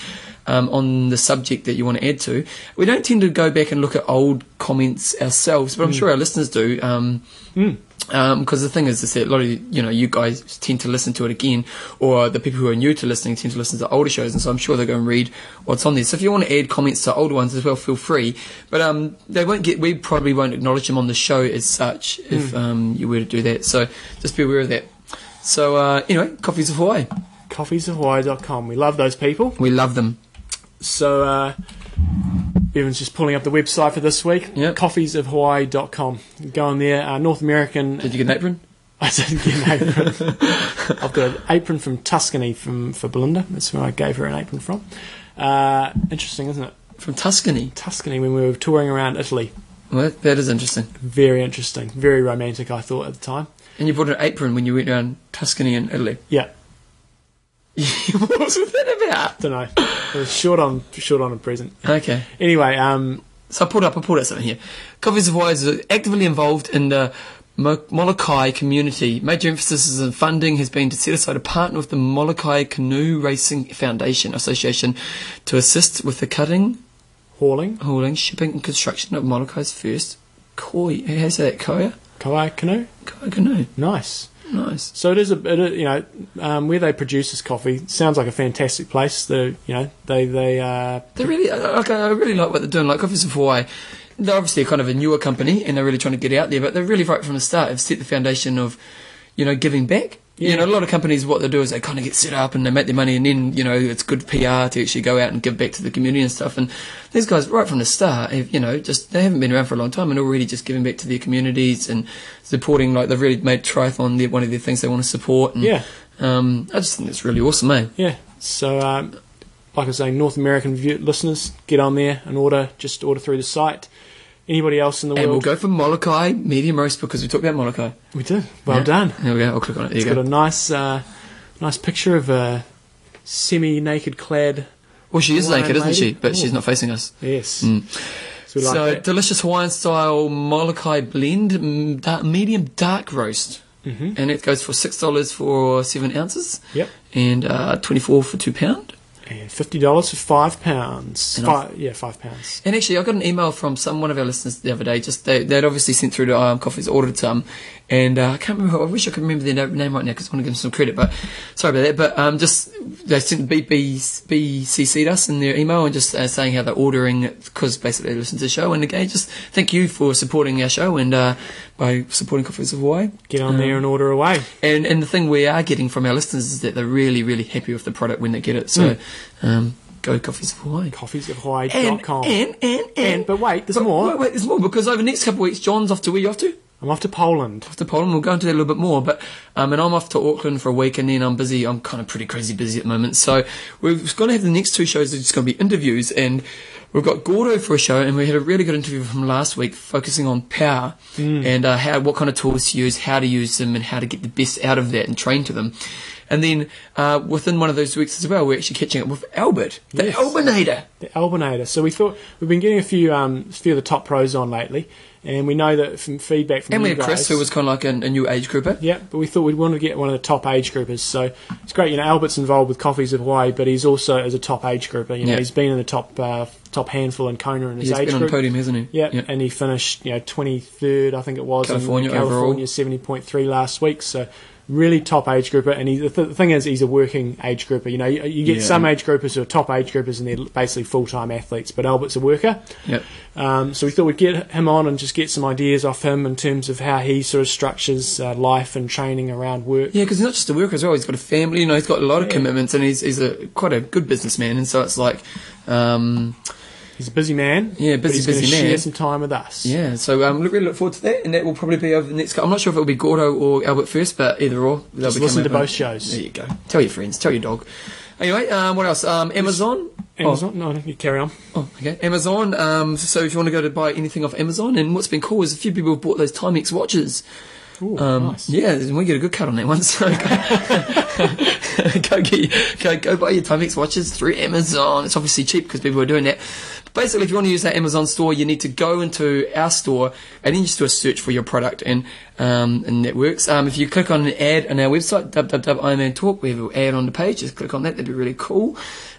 Um, on the subject that you want to add to, we don't tend to go back and look at old comments ourselves, but I'm sure our listeners do. Um, Mm. Because the thing is, is that a lot of you know you guys tend to listen to it again, or the people who are new to listening tend to listen to older shows, and so I'm sure they're going to read what's on there. So if you want to add comments to older ones as well, feel free. But um, they won't get. We probably won't acknowledge them on the show as such if um, you were to do that. So just be aware of that. So uh, anyway, coffees of Hawaii. coffeesofhawaii.com. We love those people. We love them. So, uh, Bevan's just pulling up the website for this week. Yep. Coffeesofhawaii.com. Go on there. Uh, North American. Did you get an apron? [laughs] I didn't get an apron. I've got an apron from Tuscany from for Belinda. That's where I gave her an apron from. Uh, interesting, isn't it? From Tuscany. Tuscany when we were touring around Italy. Well, that is interesting. Very interesting. Very romantic, I thought at the time. And you bought an apron when you went around Tuscany and Italy. Yeah, [laughs] what was that about? don't know. It was short on short on a present. Okay. Anyway, um, So I pulled up, I pulled out something here. Coffees of Hawaii is actively involved in the Molokai community. Major emphasis in funding has been to set aside a partner with the Molokai Canoe Racing Foundation Association to assist with the cutting, hauling, hauling, shipping and construction of Molokai's first koi. How do you say that? Koya? kayak canoe. Koi canoe. Nice. Nice. So it is a, it is, you know, um, where they produce this coffee sounds like a fantastic place. The you know they they uh, They really, like, I really like what they're doing. Like Coffees of Hawaii, they're obviously kind of a newer company and they're really trying to get out there, but they're really right from the start have set the foundation of, you know, giving back. You know, a lot of companies, what they do is they kind of get set up and they make their money and then, you know, it's good PR to actually go out and give back to the community and stuff. And these guys, right from the start, have, you know, just, they haven't been around for a long time and already just giving back to their communities and supporting, like, they've really made triathlon their, one of the things they want to support. And, yeah Um, I just think it's really awesome, eh? yeah. So um, like I was saying, North American view- listeners get on there and order. Just order through the site. Anybody else in the world? And we'll go for Molokai medium roast because we talked about Molokai. we did. Well Yeah. done. There we go. I'll click on it. There It's you got go. a nice uh, nice picture of a semi-naked clad. Well, she is naked, isn't she? lady. But she's not facing us. Yes. Mm. So like so delicious Hawaiian style Molokai blend, dark, medium dark roast, hmm and it goes for six dollars for seven ounces, Yep. and uh, twenty four for two pound. And fifty dollars for five pounds. Five, yeah, five pounds. And actually, I got an email from some one of our listeners the other day. Just they, they'd obviously sent through to um, Coffee's ordered some, and uh, I can't remember. I wish I could remember their name right now because I want to give them some credit. But sorry about that. But um, just they sent B, B, BCC'd us in their email and just uh, saying how they're ordering because basically they listen to the show. And again, just thank you for supporting our show and uh, by supporting Coffees of Hawaii. Get on there Um, and order away. And and the thing we are getting from our listeners is that they're really really happy with the product when they get it. So um, go Coffees of Hawaii. Coffees And, Coffeesofhawaii.com. and, and, and, And- but wait, there's but more. Wait, wait, there's more because over the next couple of weeks, John's off to where you off to? I'm off to Poland. Off to Poland. We'll go into that a little bit more, but um, and I'm off to Auckland for a week, and then I'm busy. I'm kind of pretty crazy busy at the moment, so we're going to have the next two shows. Are just going to be interviews, and we've got Gordo for a show, and we had a really good interview from last week, focusing on power and uh, how what kind of tools to use, how to use them, and how to get the best out of that and train to them. And then uh, within one of those weeks as well, we're actually catching up with Albert, the Yes. Albinator. The Albinator. So we thought we've been getting a few um, a few of the top pros on lately, and we know that from feedback from And we had Chris, guys- who was kind of like a, a new age grouper. Yeah, but we thought we'd want to get one of the top age groupers. So it's great. You know, Albert's involved with Coffees of Hawaii, but he's also as a top age grouper. You know, Yeah. he's been in the top uh, top handful in Kona in his He's age been on the group. podium, hasn't he? Yeah, Yeah. and he finished, you know, 23rd, I think it was, California in California, 70.3 last week. So really top age grouper. And he, the, th- the thing is, he's a working age grouper. You know, you, you get Yeah. some age groupers who are top age groupers and they're basically full time athletes, but Albert's a worker. Yep. Um, so we thought we'd get him on and just get some ideas off him in terms of how he sort of structures uh, life and training around work. Yeah, because he's not just a worker as well. He's got a family. You know, he's got a lot of Yeah. commitments, and he's he's a quite a good businessman. And so it's like, um, He's a busy man. Yeah, busy, he's busy Share man. some time with us. yeah. So um, look, really look forward to that, and that will probably be over the next. I'm not sure if it'll be Gordo or Albert first, but either or. they'll Just be listen to both shows. There you go. Tell your friends. Tell your dog. Anyway, um, what else? Um, Amazon. Amazon. No, you carry on. Oh, okay. Amazon. Um, so if you want to go to buy anything off Amazon, and what's been cool is a few people have bought those Timex watches. Ooh, Um, nice. Yeah, and we get a good cut on that one. [laughs] So go, [laughs] go, get, go, go buy your Timex watches through Amazon. It's obviously cheap because people are doing that. Basically, if you want to use that Amazon store, you need to go into our store and then just do a search for your product, and um, and that works. Um, if you click on an ad on our website, www.ironman we have an ad on the page. Just click on that. That'd be really cool.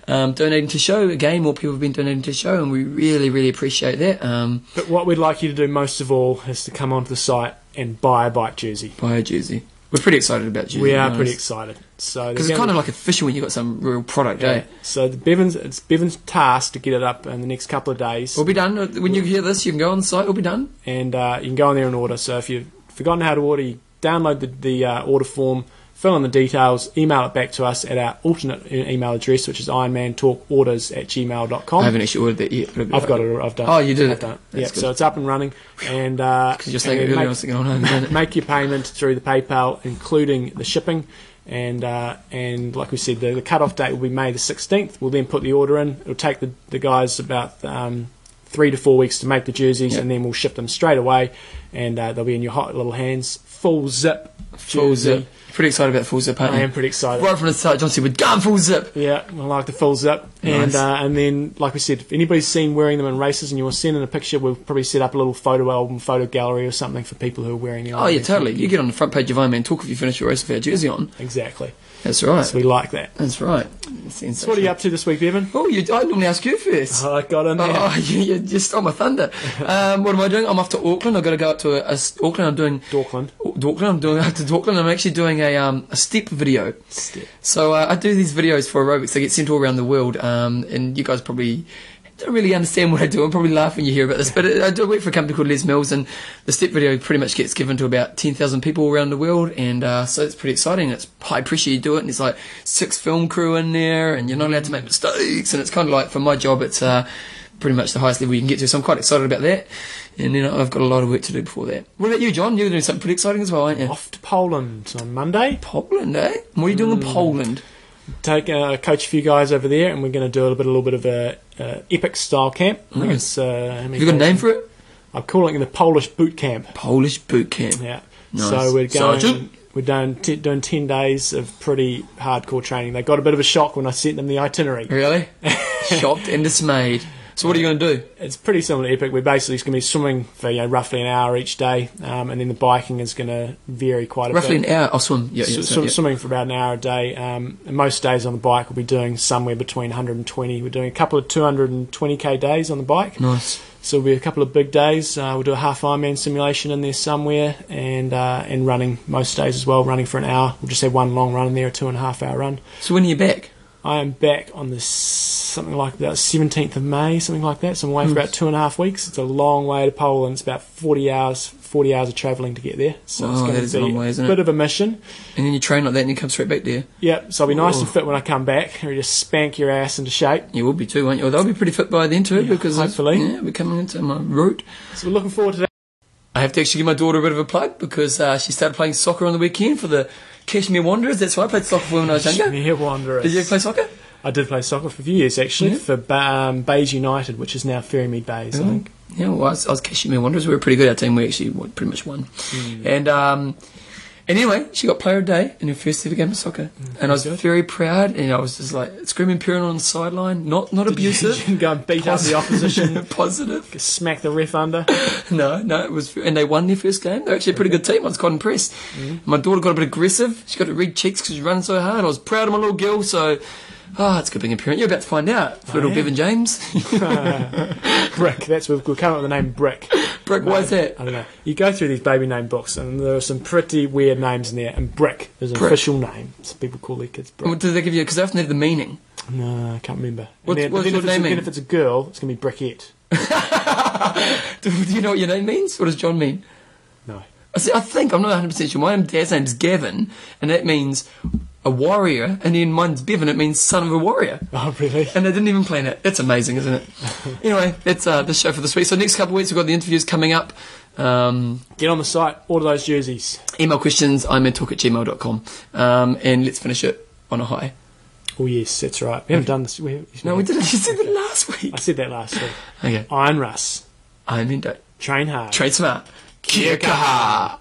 Um, donating to show again, more people have been donating to show, and we really, really appreciate that. Um, But what we'd like you to do most of all is to come onto the site and buy a bike jersey. buy a jersey. We're pretty excited about jersey. we are pretty excited. So Because it's kind of like official when you've got some real product, be- eh? So the Bevan's it's Bevan's task to get it up in the next couple of days, We'll be done. When you hear this, you can go on the site, we'll be done. and uh, you can go on there and order. So if you've forgotten how to order, you download the, the uh, order form, fill in the details, email it back to us at our alternate email address, which is ironmantalkorders at gmail.com. I haven't actually ordered that yet. I've got it. I've done. Oh, you did I've it. Done it. Yeah, so it's up and running, and uh, [laughs] you're saying and make- was thinking, no, no, no. make your payment through the PayPal, including the shipping. And uh, and like we said, the, the cut-off date will be May the 16th. We'll then put the order in. It'll take the, the guys about um, three to four weeks to make the jerseys, Yeah. and then we'll ship them straight away, and uh, they'll be in your hot little hands. Full zip, full zip. Pretty excited about full zip, aren't I am pretty excited. Right from the start, John said, we're going full zip. Yeah, I like the full zip. And uh, and then, like we said, if anybody's seen wearing them in races and you want to send in a picture, we'll probably set up a little photo album, photo gallery or something for people who are wearing the Oh, yeah, totally. You get on the front page of Iron Man Talk if you finish your race with our jersey on. Exactly. That's right. So we like that. That's right. So what are you up to this week, Bevan? Oh, you, I normally ask you first. I got in there. Oh, [laughs] you, you just stole my thunder. [laughs] Um, what am I doing? I'm off to Auckland. I've got to go up to a, a Auckland. I'm doing Dorkland. Auckland. I'm doing up to Auckland. I'm actually doing a um, a step video. Step. So uh, I do these videos for aerobics. They get sent all around the world, um, and you guys probably don't really understand what I do. I'm probably laughing you hear about this, but I do work for a company called Les Mills, and the step video pretty much gets given to about 10,000 people around the world, and uh, so it's pretty exciting. It's high pressure. You do it, and there's like six film crew in there, and you're not allowed to make mistakes, and it's kind of like for my job, it's uh, pretty much the highest level you can get to. So I'm quite excited about that, and then I've got a lot of work to do before that. What about you, John? You're doing something pretty exciting as well, aren't you? Off to Poland on Monday. Poland, eh? What are you doing in Poland? Take uh, coach a few guys over there, and we're going to do a little bit, a little bit of a uh, epic style camp. I think Nice. it's. Uh, Have you got a name for it? I'm calling it the Polish boot camp. Polish boot camp. Yeah. Nice. So we're going. Sergeant? We're doing, t- doing ten days of pretty hardcore training. They got a bit of a shock when I sent them the itinerary. Really? [laughs] Shocked and dismayed. So what are you going to do? It's pretty similar to epic. We're basically just going to be swimming for you know roughly an hour each day, um, and then the biking is going to vary quite a Roughly bit. Roughly an hour. I'll swim. Yeah, yeah, so, yeah. Swimming for about an hour a day. Um, and most days on the bike, we'll be doing somewhere between 120. We're doing a couple of 220k days on the bike. Nice. So it'll be a couple of big days. Uh, we'll do a half Ironman simulation in there somewhere, and uh, and running most days as well. Running for an hour. We'll just have one long run in there, a two and a half hour run. So when are you back? I am back on the something like about 17th of May, something like that. So I'm away for about two and a half weeks. It's a long way to Poland. It's about 40 hours, 40 hours of travelling to get there. So it's Oh, going that to is be a long way, isn't a it? bit of a mission. And then you train like that and you come straight back there. Yep. So I'll be nice Oh. and fit when I come back. Or just spank your ass into shape. You will be too, won't you? Well, they'll be pretty fit by then too Yeah, because hopefully. yeah, we're coming into my route. So we're looking forward to that. I have to actually give my daughter a bit of a plug because uh, she started playing soccer on the weekend for the Cashmere Wanderers. That's why I played soccer for when I was younger. Mere Wanderers. Did you play soccer? I did play soccer for a few years actually Yeah. for ba- um, Bays United, which is now Ferrymead Bays. I Oh. think. Yeah, well, I was, I was Cashmere Wanderers. We were pretty good. Our team, we actually pretty much won. Hmm. And um, and anyway, she got player of the day in her first ever game of soccer, and I was good. very proud. And I was just like screaming, peering on the sideline, not not Did abusive, you [laughs] go and beat up the opposition, [laughs] positive. smack the ref under. [laughs] No, no, it was, and they won their first game. They're actually a pretty good team. I was quite impressed. Mm-hmm. My daughter got a bit aggressive. She got to read cheeks because she was running so hard. I was proud of my little girl. So, ah, it's good being a parent. You're about to find out, for little am. Bevan James. [laughs] [laughs] Brick. That's we've, we've come up with the name Brick. Brick, why is that? I don't know. You go through these baby name books, and there are some pretty weird names in there. And Brick is an Brick. official name. Some people call their kids Brick. What do they give you? Because they often have the meaning. No, I can't remember. What's- then, what's then your if it's, name a- mean? if it's a girl, it's going to be Brickette. [laughs] do, do you know what your name means? What does John mean? No. I, see, I think, I'm not 100% sure. My dad's name's Gavin, and that means a warrior, and then mine's Bevan, it means son of a warrior. Oh, really? And they didn't even plan it. That's amazing, isn't it? [laughs] anyway, that's uh, the show for this week. So next couple of weeks we've got the interviews coming up. Um, Get on the site, order those jerseys. email questions, IMTalk at gmail.com. Um, and let's finish it on a high. Oh, yes, that's right. We haven't done this. We, No, we didn't. You said it last week. I said that last week. Okay. Iron Russ. I'm in. Train hard. Trade smart. Kaha.